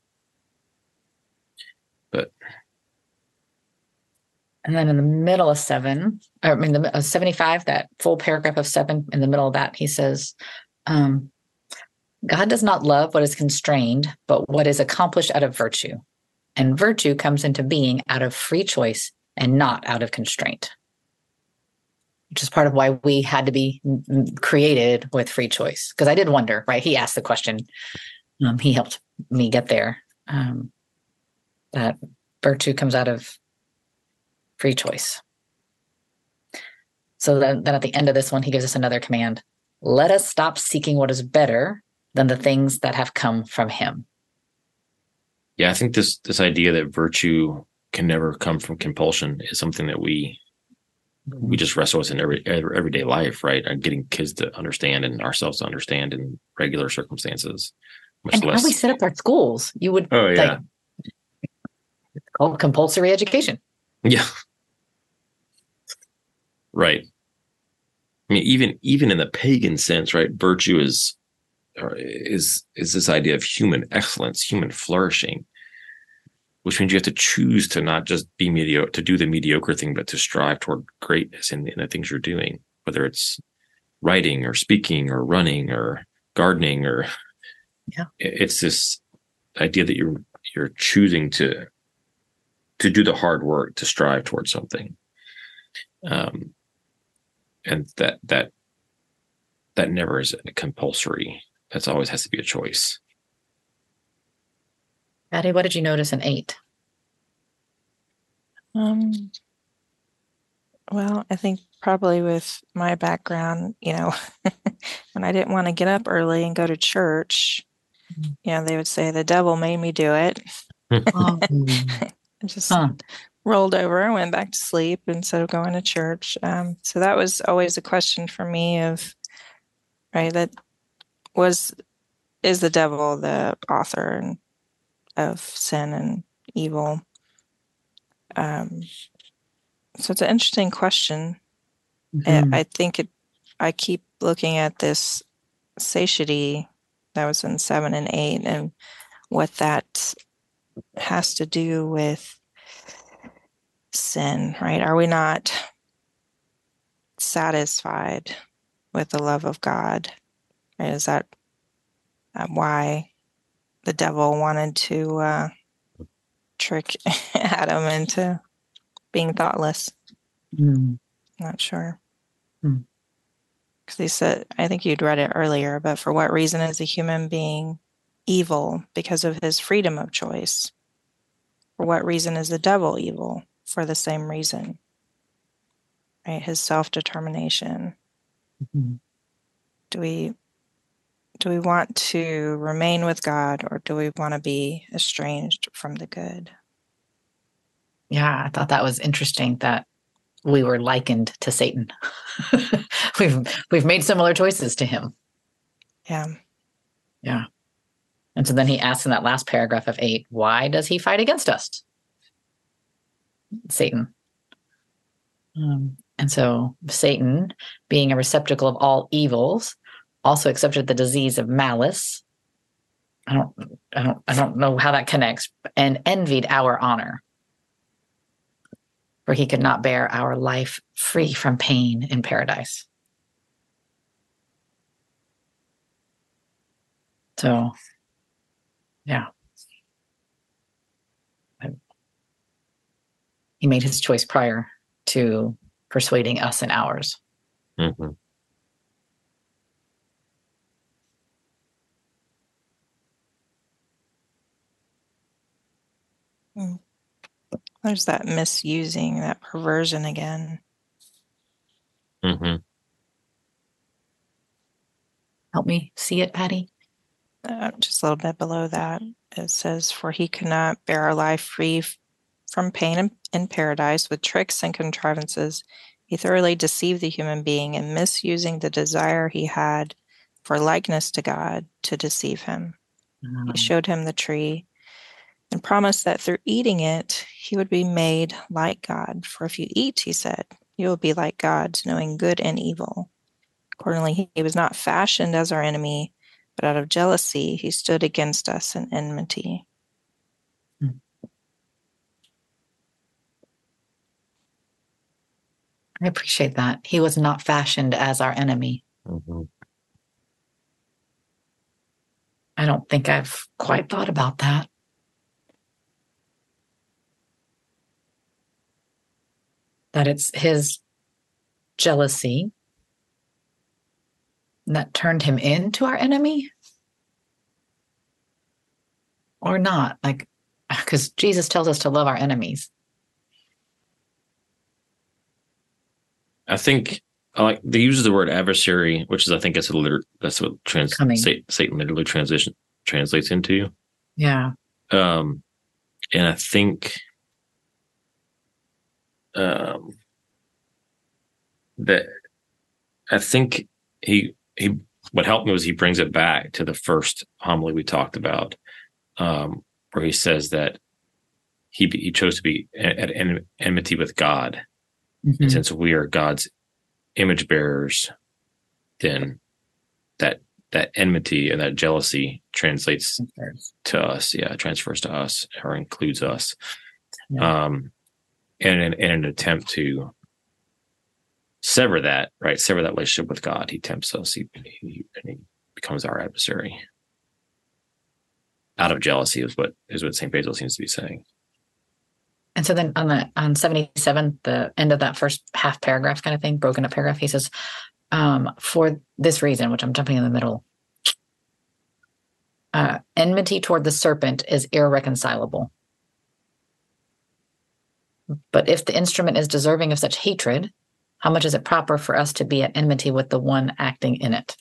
but and then in the middle of seven, I mean, the uh, 75, that full paragraph of seven, in the middle of that, he says, um, God does not love what is constrained, but what is accomplished out of virtue. And virtue comes into being out of free choice and not out of constraint, which is part of why we had to be created with free choice. Because I did wonder, right? He asked the question, um, he helped me get there. Um, that virtue comes out of free choice. So then, then at the end of this one, he gives us another command let us stop seeking what is better than the things that have come from him. Yeah, I think this this idea that virtue can never come from compulsion is something that we we just wrestle with in every, every everyday life, right? And getting kids to understand and ourselves to understand in regular circumstances. Much and less. how we set up our schools, you would oh yeah, like, it's called compulsory education. Yeah, right. I mean, even even in the pagan sense, right? Virtue is is is this idea of human excellence, human flourishing, which means you have to choose to not just be mediocre, to do the mediocre thing, but to strive toward greatness in, in the things you're doing, whether it's writing or speaking or running or gardening or yeah, it's this idea that you're you're choosing to to do the hard work to strive towards something. Um, and that that that never is compulsory. That's always has to be a choice. Patty, what did you notice in eight? Um, well, I think probably with my background, you know, when I didn't want to get up early and go to church, mm-hmm. you know, they would say the devil made me do it. oh. I just huh rolled over and went back to sleep instead of going to church. Um, so that was always a question for me of, right, that was, is the devil the author and of sin and evil? Um, so it's an interesting question. Mm-hmm. I think it, I keep looking at this satiety that was in seven and eight and what that has to do with sin, right? Are we not satisfied with the love of God? Right? Is that why the devil wanted to uh, trick Adam into being thoughtless? Mm. Not sure. Because mm. he said, I think you'd read it earlier, but for what reason is a human being evil? Because of his freedom of choice. For what reason is the devil evil? for the same reason right his self-determination mm-hmm. do we do we want to remain with god or do we want to be estranged from the good? Yeah i thought that was interesting that we were likened to satan. We've we've made similar choices to him. Yeah. Yeah. And so then he asks in that last paragraph of eight why does he fight against us? Satan. Um, and so Satan, being a receptacle of all evils, also accepted the disease of malice. I don't, I don't, I don't know how that connects, and envied our honor, for he could not bear our life free from pain in paradise. So, yeah. he made his choice prior to persuading us and ours. Mm-hmm. Hmm. There's that misusing, that perversion again. Mm-hmm. Help me see it, Patty. Uh, just a little bit below that, it says, "For he cannot bear our life free from pain in paradise with tricks and contrivances, he thoroughly deceived the human being in misusing the desire he had for likeness to God to deceive him. Mm-hmm. He showed him the tree and promised that through eating it, he would be made like God. For if you eat, he said, you will be like God, knowing good and evil. Accordingly, he was not fashioned as our enemy, but out of jealousy, he stood against us in enmity. I appreciate that. He was not fashioned as our enemy. Mm-hmm. I don't think I've quite thought about that. That it's his jealousy that turned him into our enemy or not. Like, because Jesus tells us to love our enemies. I think I like they use the word adversary, which is I think that's a liter- that's what trans Satan literally transition translates into. Yeah. Um, and I think um that I think he he what helped me was he brings it back to the first homily we talked about, um, where he says that he he chose to be at, at enmity with God, mm-hmm. and since we are God's image bearers, then that that enmity and that jealousy translates to us. Yeah, transfers to us or includes us. Yeah. Um, in, in, an attempt to sever that, right, sever that relationship with God, he tempts us. He, he, he becomes our adversary. Out of jealousy is what is what Saint Basil seems to be saying. And so then on the on 77, the end of that first half paragraph kind of thing, broken up paragraph, he says, um, for this reason, which I'm jumping in the middle, uh, enmity toward the serpent is irreconcilable. But if the instrument is deserving of such hatred, how much is it proper for us to be at enmity with the one acting in it?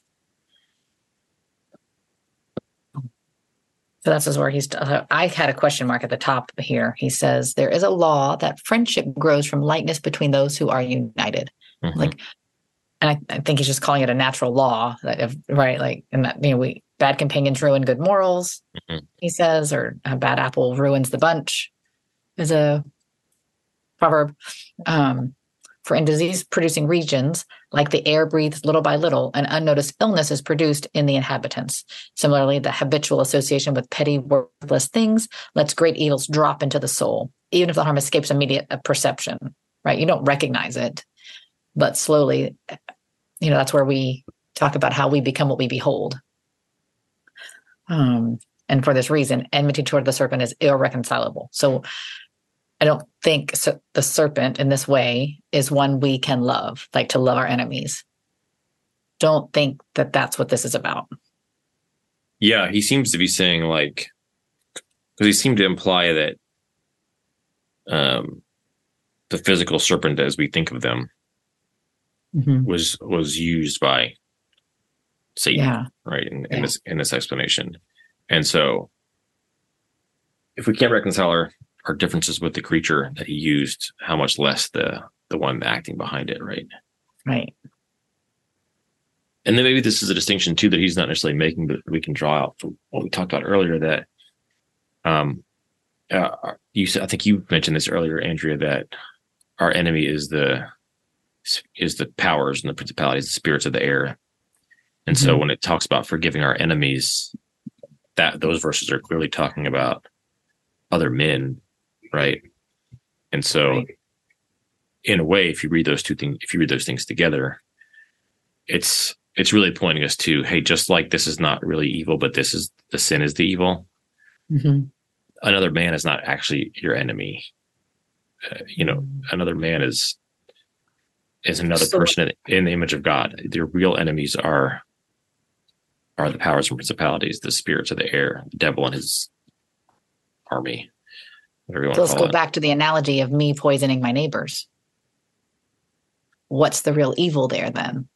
So that's where he's. Uh, I had a question mark at the top here. He says there is a law that friendship grows from likeness between those who are united. Mm-hmm. Like, and I, I, think he's just calling it a natural law that, if, right? Like, and that you know, we bad companions ruin good morals. Mm-hmm. He says, or a bad apple ruins the bunch, is a proverb. Um, for in disease producing regions, like the air breathes little by little, an unnoticed illness is produced in the inhabitants. Similarly, the habitual association with petty, worthless things lets great evils drop into the soul, even if the harm escapes immediate perception, right? You don't recognize it, but slowly, you know, that's where we talk about how we become what we behold. Um, and for this reason, enmity toward the serpent is irreconcilable. So I don't think so, the serpent in this way is one we can love, like to love our enemies. Don't think that that's what this is about. Yeah, he seems to be saying like, because he seemed to imply that um, the physical serpent, as we think of them, mm-hmm. was was used by Satan, yeah. right? In, in yeah. this in this explanation, and so if we can't reconcile our are differences with the creature that he used, how much less the the one acting behind it, right? Right. And then maybe this is a distinction too that he's not necessarily making, but we can draw out from what we talked about earlier. That, um, uh, you I think you mentioned this earlier, Andrea, that our enemy is the is the powers and the principalities, the spirits of the air. And mm-hmm. so when it talks about forgiving our enemies, that those verses are clearly talking about other men right? And so, right. in a way, if you read those two things, if you read those things together, it's it's really pointing us to, hey, just like this is not really evil, but this is the sin is the evil. Mm-hmm. Another man is not actually your enemy. Uh, you know, another man is is another so, person in, in the image of God. Their real enemies are are the powers and principalities, the spirits of the air, the devil and his army so let's go it. back to the analogy of me poisoning my neighbors. What's the real evil there then?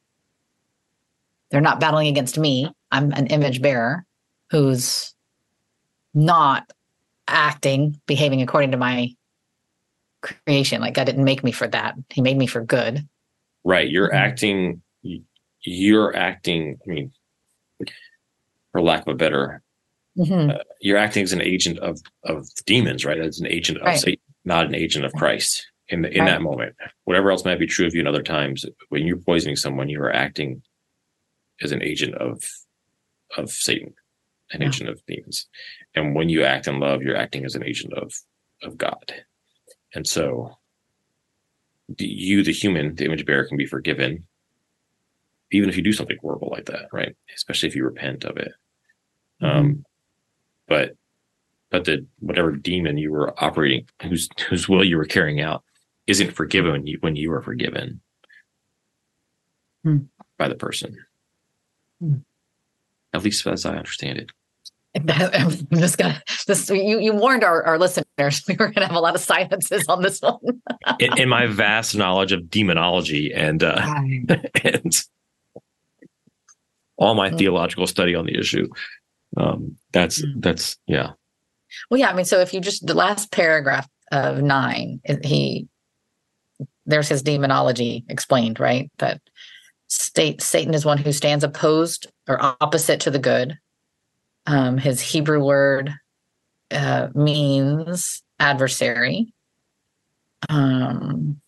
They're not battling against me. I'm an image bearer who's not acting, behaving according to my creation. Like God didn't make me for that. He made me for good. Right. You're mm-hmm. acting, you're acting, I mean, for lack of a better Mm-hmm. Uh, you're acting as an agent of of demons, right? As an agent of right. Satan, not an agent of Christ. In the, in right. that moment, whatever else might be true of you in other times, when you're poisoning someone, you are acting as an agent of of Satan, an yeah. agent of demons. And when you act in love, you're acting as an agent of of God. And so, you, the human, the image bearer, can be forgiven, even if you do something horrible like that, right? Especially if you repent of it. Mm-hmm. Um, but but the whatever demon you were operating, whose whose will you were carrying out, isn't forgiven when you, when you are forgiven hmm. by the person. Hmm. At least as I understand it. I'm just gonna this you you warned our, our listeners we were gonna have a lot of silences on this one. in, in, my vast knowledge of demonology and uh, and all my mm. theological study on the issue, um, that's mm. that's yeah. Well, yeah, I mean, so if you just the last paragraph of nine, he there's his demonology explained, right? That state Satan is one who stands opposed or opposite to the good um, his Hebrew word uh, means adversary. Um,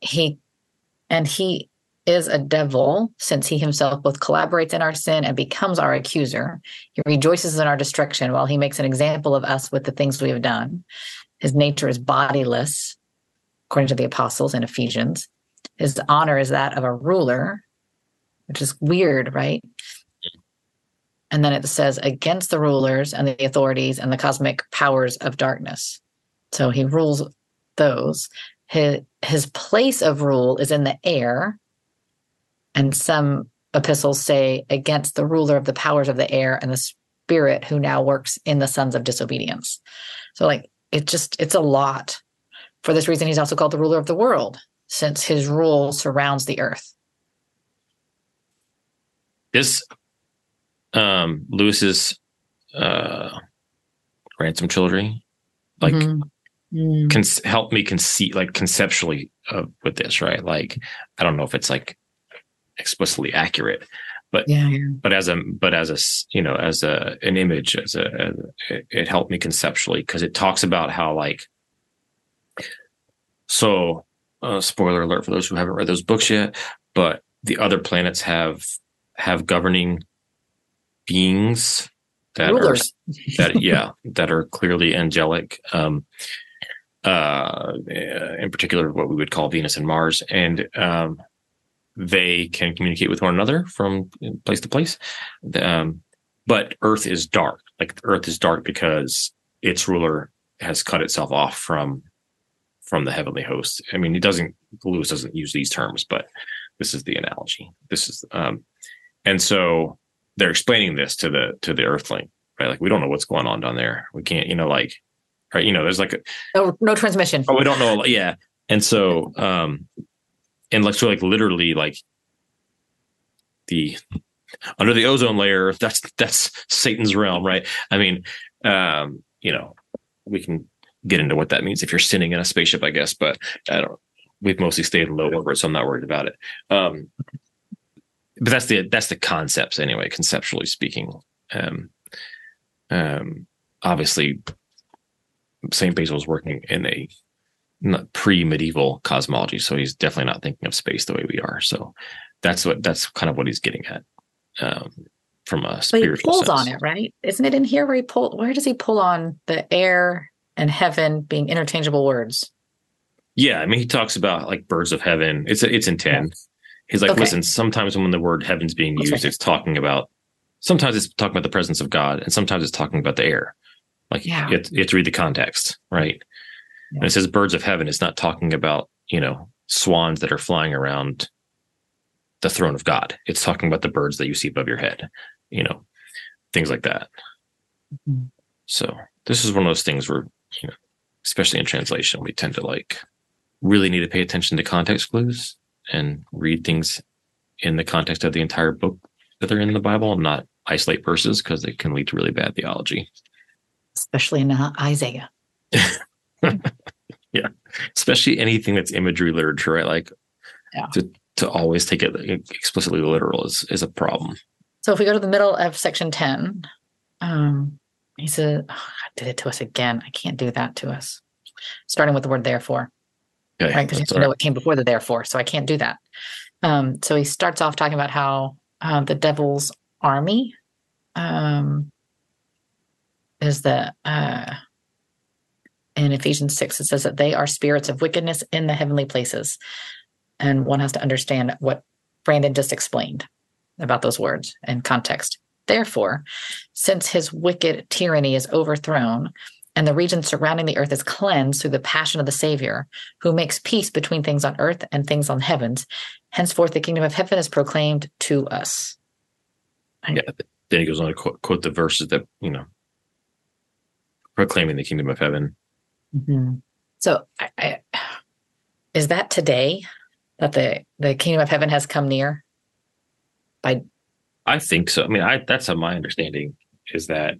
he and he is a devil since he himself both collaborates in our sin and becomes our accuser. He rejoices in our destruction while he makes an example of us with the things we have done. His nature is bodiless, according to the apostles in Ephesians. His honor is that of a ruler, which is weird, right? And then it says against the rulers and the authorities and the cosmic powers of darkness. So he rules those. His, his place of rule is in the air. And some epistles say against the ruler of the powers of the air and the spirit who now works in the sons of disobedience. So, like, it just, it's a lot. For this reason, he's also called the ruler of the world, since his rule surrounds the earth. This um, Lewis's uh, ransom trilogy, like mm-hmm. mm. Cons- help me conceive like conceptually uh, with this, right? Like I don't know if it's like explicitly accurate, but yeah, but as a but as a you know as a an image as a, as a it, it helped me conceptually because it talks about how like so uh, spoiler alert for those who haven't read those books yet, but the other planets have have governing beings that Rulers. are that yeah that are clearly angelic um uh in particular what we would call venus and mars and um they can communicate with one another from place to place. Um but earth is dark. Like earth is dark because its ruler has cut itself off from from the heavenly host i mean he doesn't lewis doesn't use these terms but this is the analogy. This is um and so they're explaining this to the to the earthling right? Like we don't know what's going on down there. We can't you know like right? You know there's like a no no transmission. Oh we don't know yeah. And so um and like so like literally like the under the ozone layer that's that's satan's realm right i mean um you know we can get into what that means if you're sitting in a spaceship i guess but i don't we've mostly stayed low orbit so i'm not worried about it um but that's the that's the concepts anyway, conceptually speaking. Um, um, obviously, Saint Basil is working in a pre-medieval cosmology, so he's definitely not thinking of space the way we are. So that's what that's kind of what he's getting at um, from a spiritual. But he pulls sense. on it, right? Isn't it in here where he pull? Where does he pull on the air and heaven being interchangeable words? Yeah, I mean, he talks about like birds of heaven. It's it's in ten. He's like, okay. listen, sometimes when the word heaven's being used, okay. it's talking about, sometimes it's talking about the presence of God, and sometimes it's talking about the air. Like yeah. you, have to, you have to read the context, right? Yeah. And it says birds of heaven. It's not talking about, you know, swans that are flying around the throne of God. It's talking about the birds that you see above your head, you know, things like that. Mm-hmm. So this is one of those things where, you know, especially in translation, we tend to like really need to pay attention to context clues and read things in the context of the entire book that they're in the Bible and not isolate verses because it can lead to really bad theology. Especially in uh, Isaiah. yeah. Especially anything that's imagery literature, right? Like yeah. to, to always take it explicitly literal is, is a problem. So if we go to the middle of section 10, um, he said, oh, I did it to us again. I can't do that to us. Starting with the word therefore. Okay, right? Because you have to know what came before the therefore. So I can't do that. Um, so he starts off talking about how uh, the devil's army um, is the uh, in Ephesians 6, it says that they are spirits of wickedness in the heavenly places. And one has to understand what Brandon just explained about those words and context. Therefore, since his wicked tyranny is overthrown, and the region surrounding the earth is cleansed through the passion of the Savior, who makes peace between things on earth and things on heavens. Henceforth, the kingdom of heaven is proclaimed to us. Yeah, then he goes on to quote, quote the verses that you know proclaiming the kingdom of heaven. Mm-hmm. So, I, I, is that today that the the kingdom of heaven has come near? By, I think so. I mean, I that's my understanding is that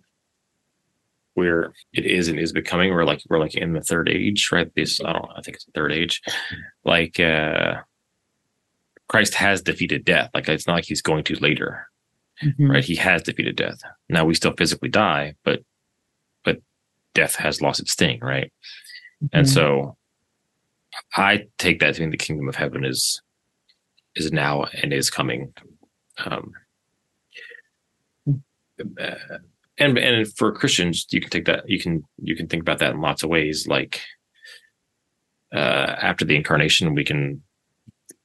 where it is and is becoming. We're like we're like in the third age, right? This I don't know, I think it's the third age. Like uh Christ has defeated death. Like it's not like he's going to later. Mm-hmm. Right? He has defeated death. Now we still physically die, but but death has lost its sting, right? Mm-hmm. And so I take that to mean the kingdom of heaven is is now and is coming. Um, uh, and and for Christians, you can take that you can you can think about that in lots of ways. Like uh, after the incarnation, we can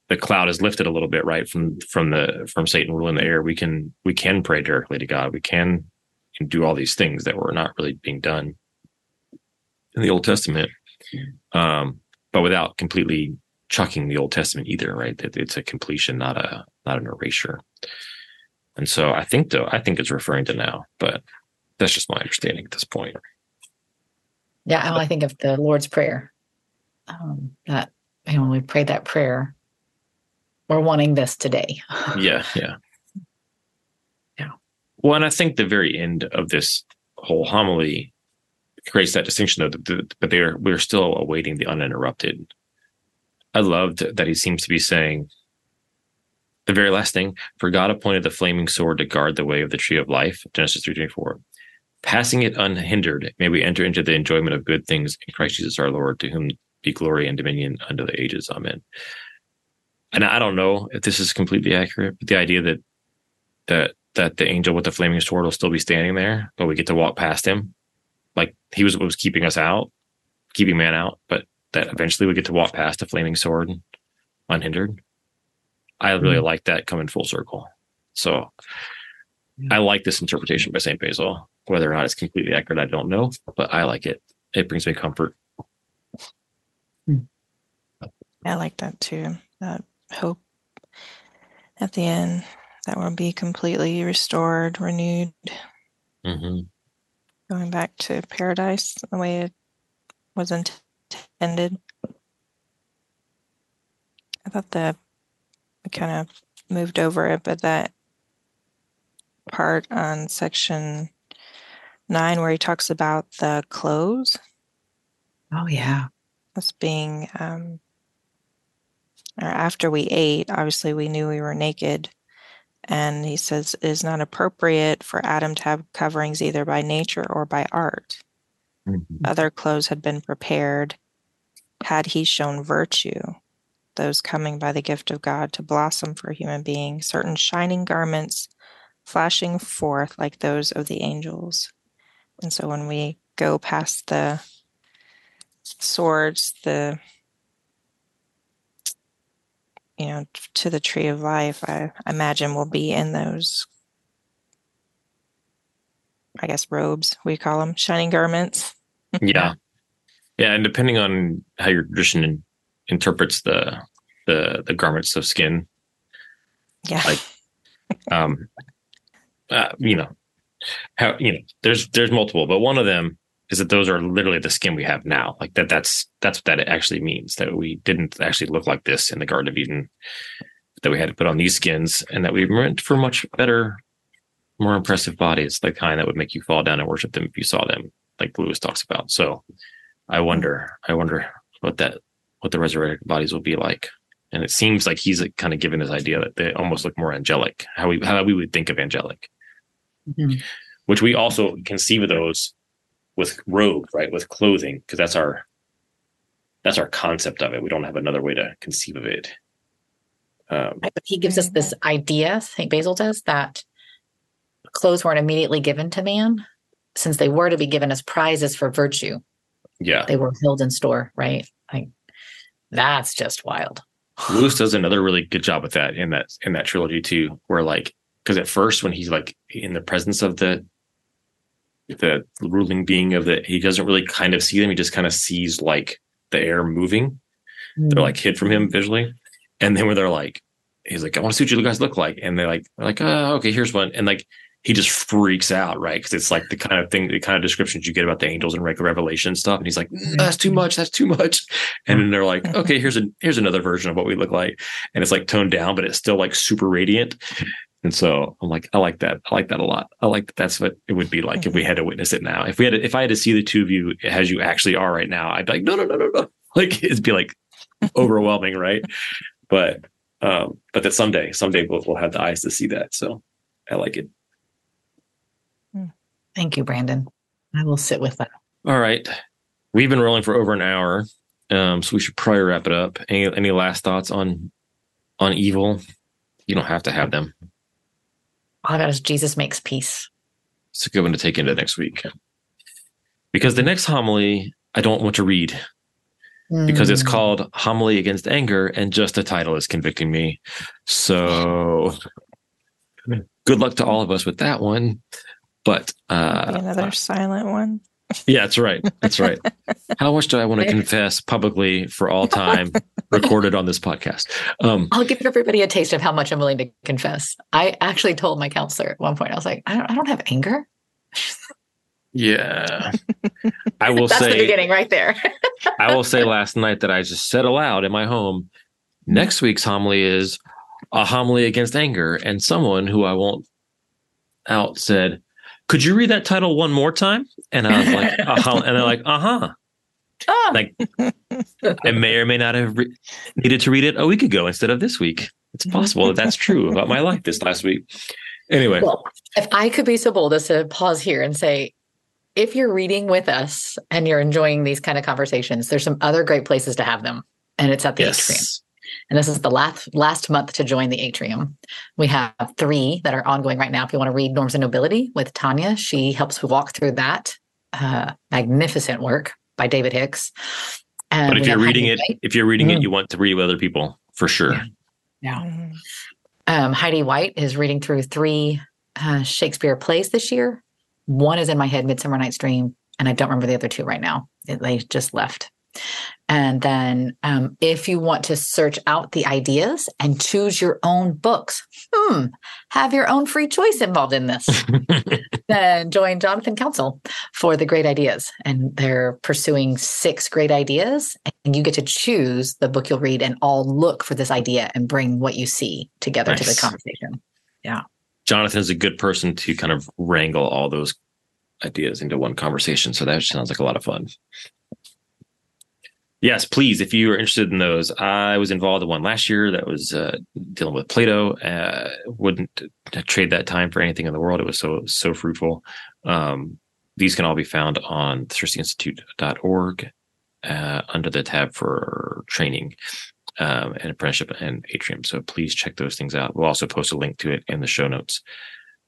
the cloud is lifted a little bit, right from from the from Satan ruling the air. We can we can pray directly to God. We can, can do all these things that were not really being done in the Old Testament, um, but without completely chucking the Old Testament either. Right? It, it's a completion, not a not an erasure. And so I think though I think it's referring to now, but that's just my understanding at this point. Yeah, well, I think of the Lord's Prayer. Um, that you know, when we pray that prayer, we're wanting this today. yeah, yeah, yeah. Well, and I think the very end of this whole homily creates that distinction, though. But they're we're still awaiting the uninterrupted. I loved that he seems to be saying the very last thing. For God appointed the flaming sword to guard the way of the tree of life. Genesis three twenty four. Passing it unhindered, may we enter into the enjoyment of good things in Christ Jesus our Lord, to whom be glory and dominion unto the ages. Amen. And I don't know if this is completely accurate, but the idea that that that the angel with the flaming sword will still be standing there, but we get to walk past him, like he was was keeping us out, keeping man out, but that eventually we get to walk past the flaming sword unhindered. I really mm-hmm. like that coming full circle. So I like this interpretation by St. Basil. Whether or not it's completely accurate, I don't know, but I like it. It brings me comfort. I like that too. That hope at the end that will be completely restored, renewed, mm-hmm. Going back to paradise the way it was intended. I thought the I kind of moved over it, but that part on section nine where he talks about the clothes. Oh yeah. us being um or after we ate, obviously we knew we were naked. And he says it is not appropriate for Adam to have coverings either by nature or by art. Mm-hmm. Other clothes had been prepared had he shown virtue, those coming by the gift of God to blossom for a human being, certain shining garments flashing forth like those of the angels. And so when we go past the swords, the you know, to the tree of life, I imagine we'll be in those I guess robes, we call them shining garments. yeah. Yeah, and depending on how your tradition in, interprets the the the garments of skin. Yeah. Like um uh, you know, how you know there's there's multiple, but one of them is that those are literally the skin we have now. Like that that's that's what that actually means that we didn't actually look like this in the Garden of Eden. That we had to put on these skins, and that we meant for much better, more impressive bodies, the kind that would make you fall down and worship them if you saw them, like Lewis talks about. So, I wonder, I wonder what that what the resurrected bodies will be like. And it seems like he's like kind of given this idea that they almost look more angelic, how we how we would think of angelic mm-hmm. which we also conceive of those with robe, right? With clothing, because that's our that's our concept of it. We don't have another way to conceive of it. Um, he gives us this idea, St. Basil does, that clothes weren't immediately given to man, since they were to be given as prizes for virtue. Yeah. They were held in store, right? Like that's just wild. Lewis does another really good job with that in that in that trilogy too, where like because at first when he's like in the presence of the the ruling being of the he doesn't really kind of see them he just kind of sees like the air moving mm. they're like hid from him visually and then when they're like he's like i want to see what you guys look like and they're like they're like oh okay here's one and like he just freaks out, right? Because it's like the kind of thing, the kind of descriptions you get about the angels and like Revelation stuff, and he's like, mm, "That's too much. That's too much." And then they're like, "Okay, here's a here's another version of what we look like," and it's like toned down, but it's still like super radiant. And so I'm like, I like that. I like that a lot. I like that that's what it would be like if we had to witness it now. If we had, to, if I had to see the two of you as you actually are right now, I'd be like, no, no, no, no, no. Like it'd be like overwhelming, right? But um, but that someday, someday we'll, we'll have the eyes to see that. So I like it. Thank you, Brandon. I will sit with that. All right. We've been rolling for over an hour. Um, so we should probably wrap it up. Any any last thoughts on on evil? You don't have to have them. All I got is Jesus makes peace. It's a good one to take into next week. Because the next homily I don't want to read because it's hmm. called Homily Against Anger, and just the title is convicting me. So good luck to all of us with that one. But uh, another silent one. Yeah, that's right. That's right. How much do I want to confess publicly for all time, recorded on this podcast? Um, I'll give everybody a taste of how much I'm willing to confess. I actually told my counselor at one point, I was like, I don't, I don't have anger. Yeah, I will That's say the beginning right there. I will say last night that I just said aloud in my home. Next week's homily is a homily against anger, and someone who I won't out said, could you read that title one more time? And I was like, uh-huh. and they're like, uh-huh. Oh. Like, I may or may not have re- needed to read it a week ago instead of this week. It's possible that that's true about my life this last week. Anyway, well, if I could be so bold as to pause here and say, if you're reading with us and you're enjoying these kind of conversations, there's some other great places to have them, and it's at the yes. atrium. And this is the last last month to join the atrium. We have three that are ongoing right now. If you want to read Norms and Nobility with Tanya, she helps walk through that uh, magnificent work by David Hicks. And but if you're reading Heidi it, White. if you're reading mm-hmm. it, you want to read with other people for sure. Yeah. yeah. Mm-hmm. Um, Heidi White is reading through three uh, Shakespeare plays this year. One is in my head, Midsummer Night's Dream, and I don't remember the other two right now. It, they just left. And then um, if you want to search out the ideas and choose your own books, hmm, have your own free choice involved in this, then join Jonathan Council for the great ideas. And they're pursuing six great ideas. And you get to choose the book you'll read and all look for this idea and bring what you see together nice. to the conversation. Yeah. Jonathan is a good person to kind of wrangle all those ideas into one conversation. So that sounds like a lot of fun. Yes, please. If you are interested in those, I was involved in one last year that was uh, dealing with Plato. Uh, wouldn't trade that time for anything in the world. It was so so fruitful. Um, these can all be found on CirceInstitute.org uh, under the tab for training um, and apprenticeship and atrium. So please check those things out. We'll also post a link to it in the show notes.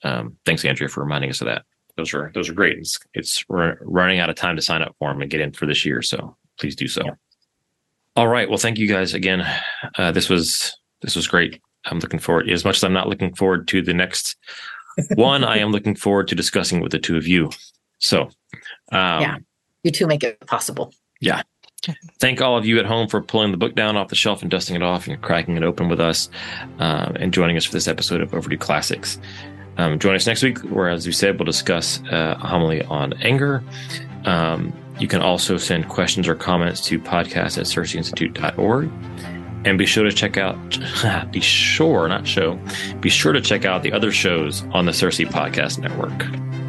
Um, thanks, Andrea, for reminding us of that. Those are those are great. It's, it's running out of time to sign up for them and get in for this year. So please do so. Yeah. All right. Well, thank you guys again. Uh, this was this was great. I'm looking forward. As much as I'm not looking forward to the next one, I am looking forward to discussing with the two of you. So, um, yeah, you two make it possible. Yeah. Thank all of you at home for pulling the book down off the shelf and dusting it off and cracking it open with us uh, and joining us for this episode of Overdue Classics. Um, join us next week, where, as we said, we'll discuss uh, a homily on anger. Um, you can also send questions or comments to podcast at circeinstitute.org. And be sure to check out, be sure, not show, be sure to check out the other shows on the Circe Podcast Network.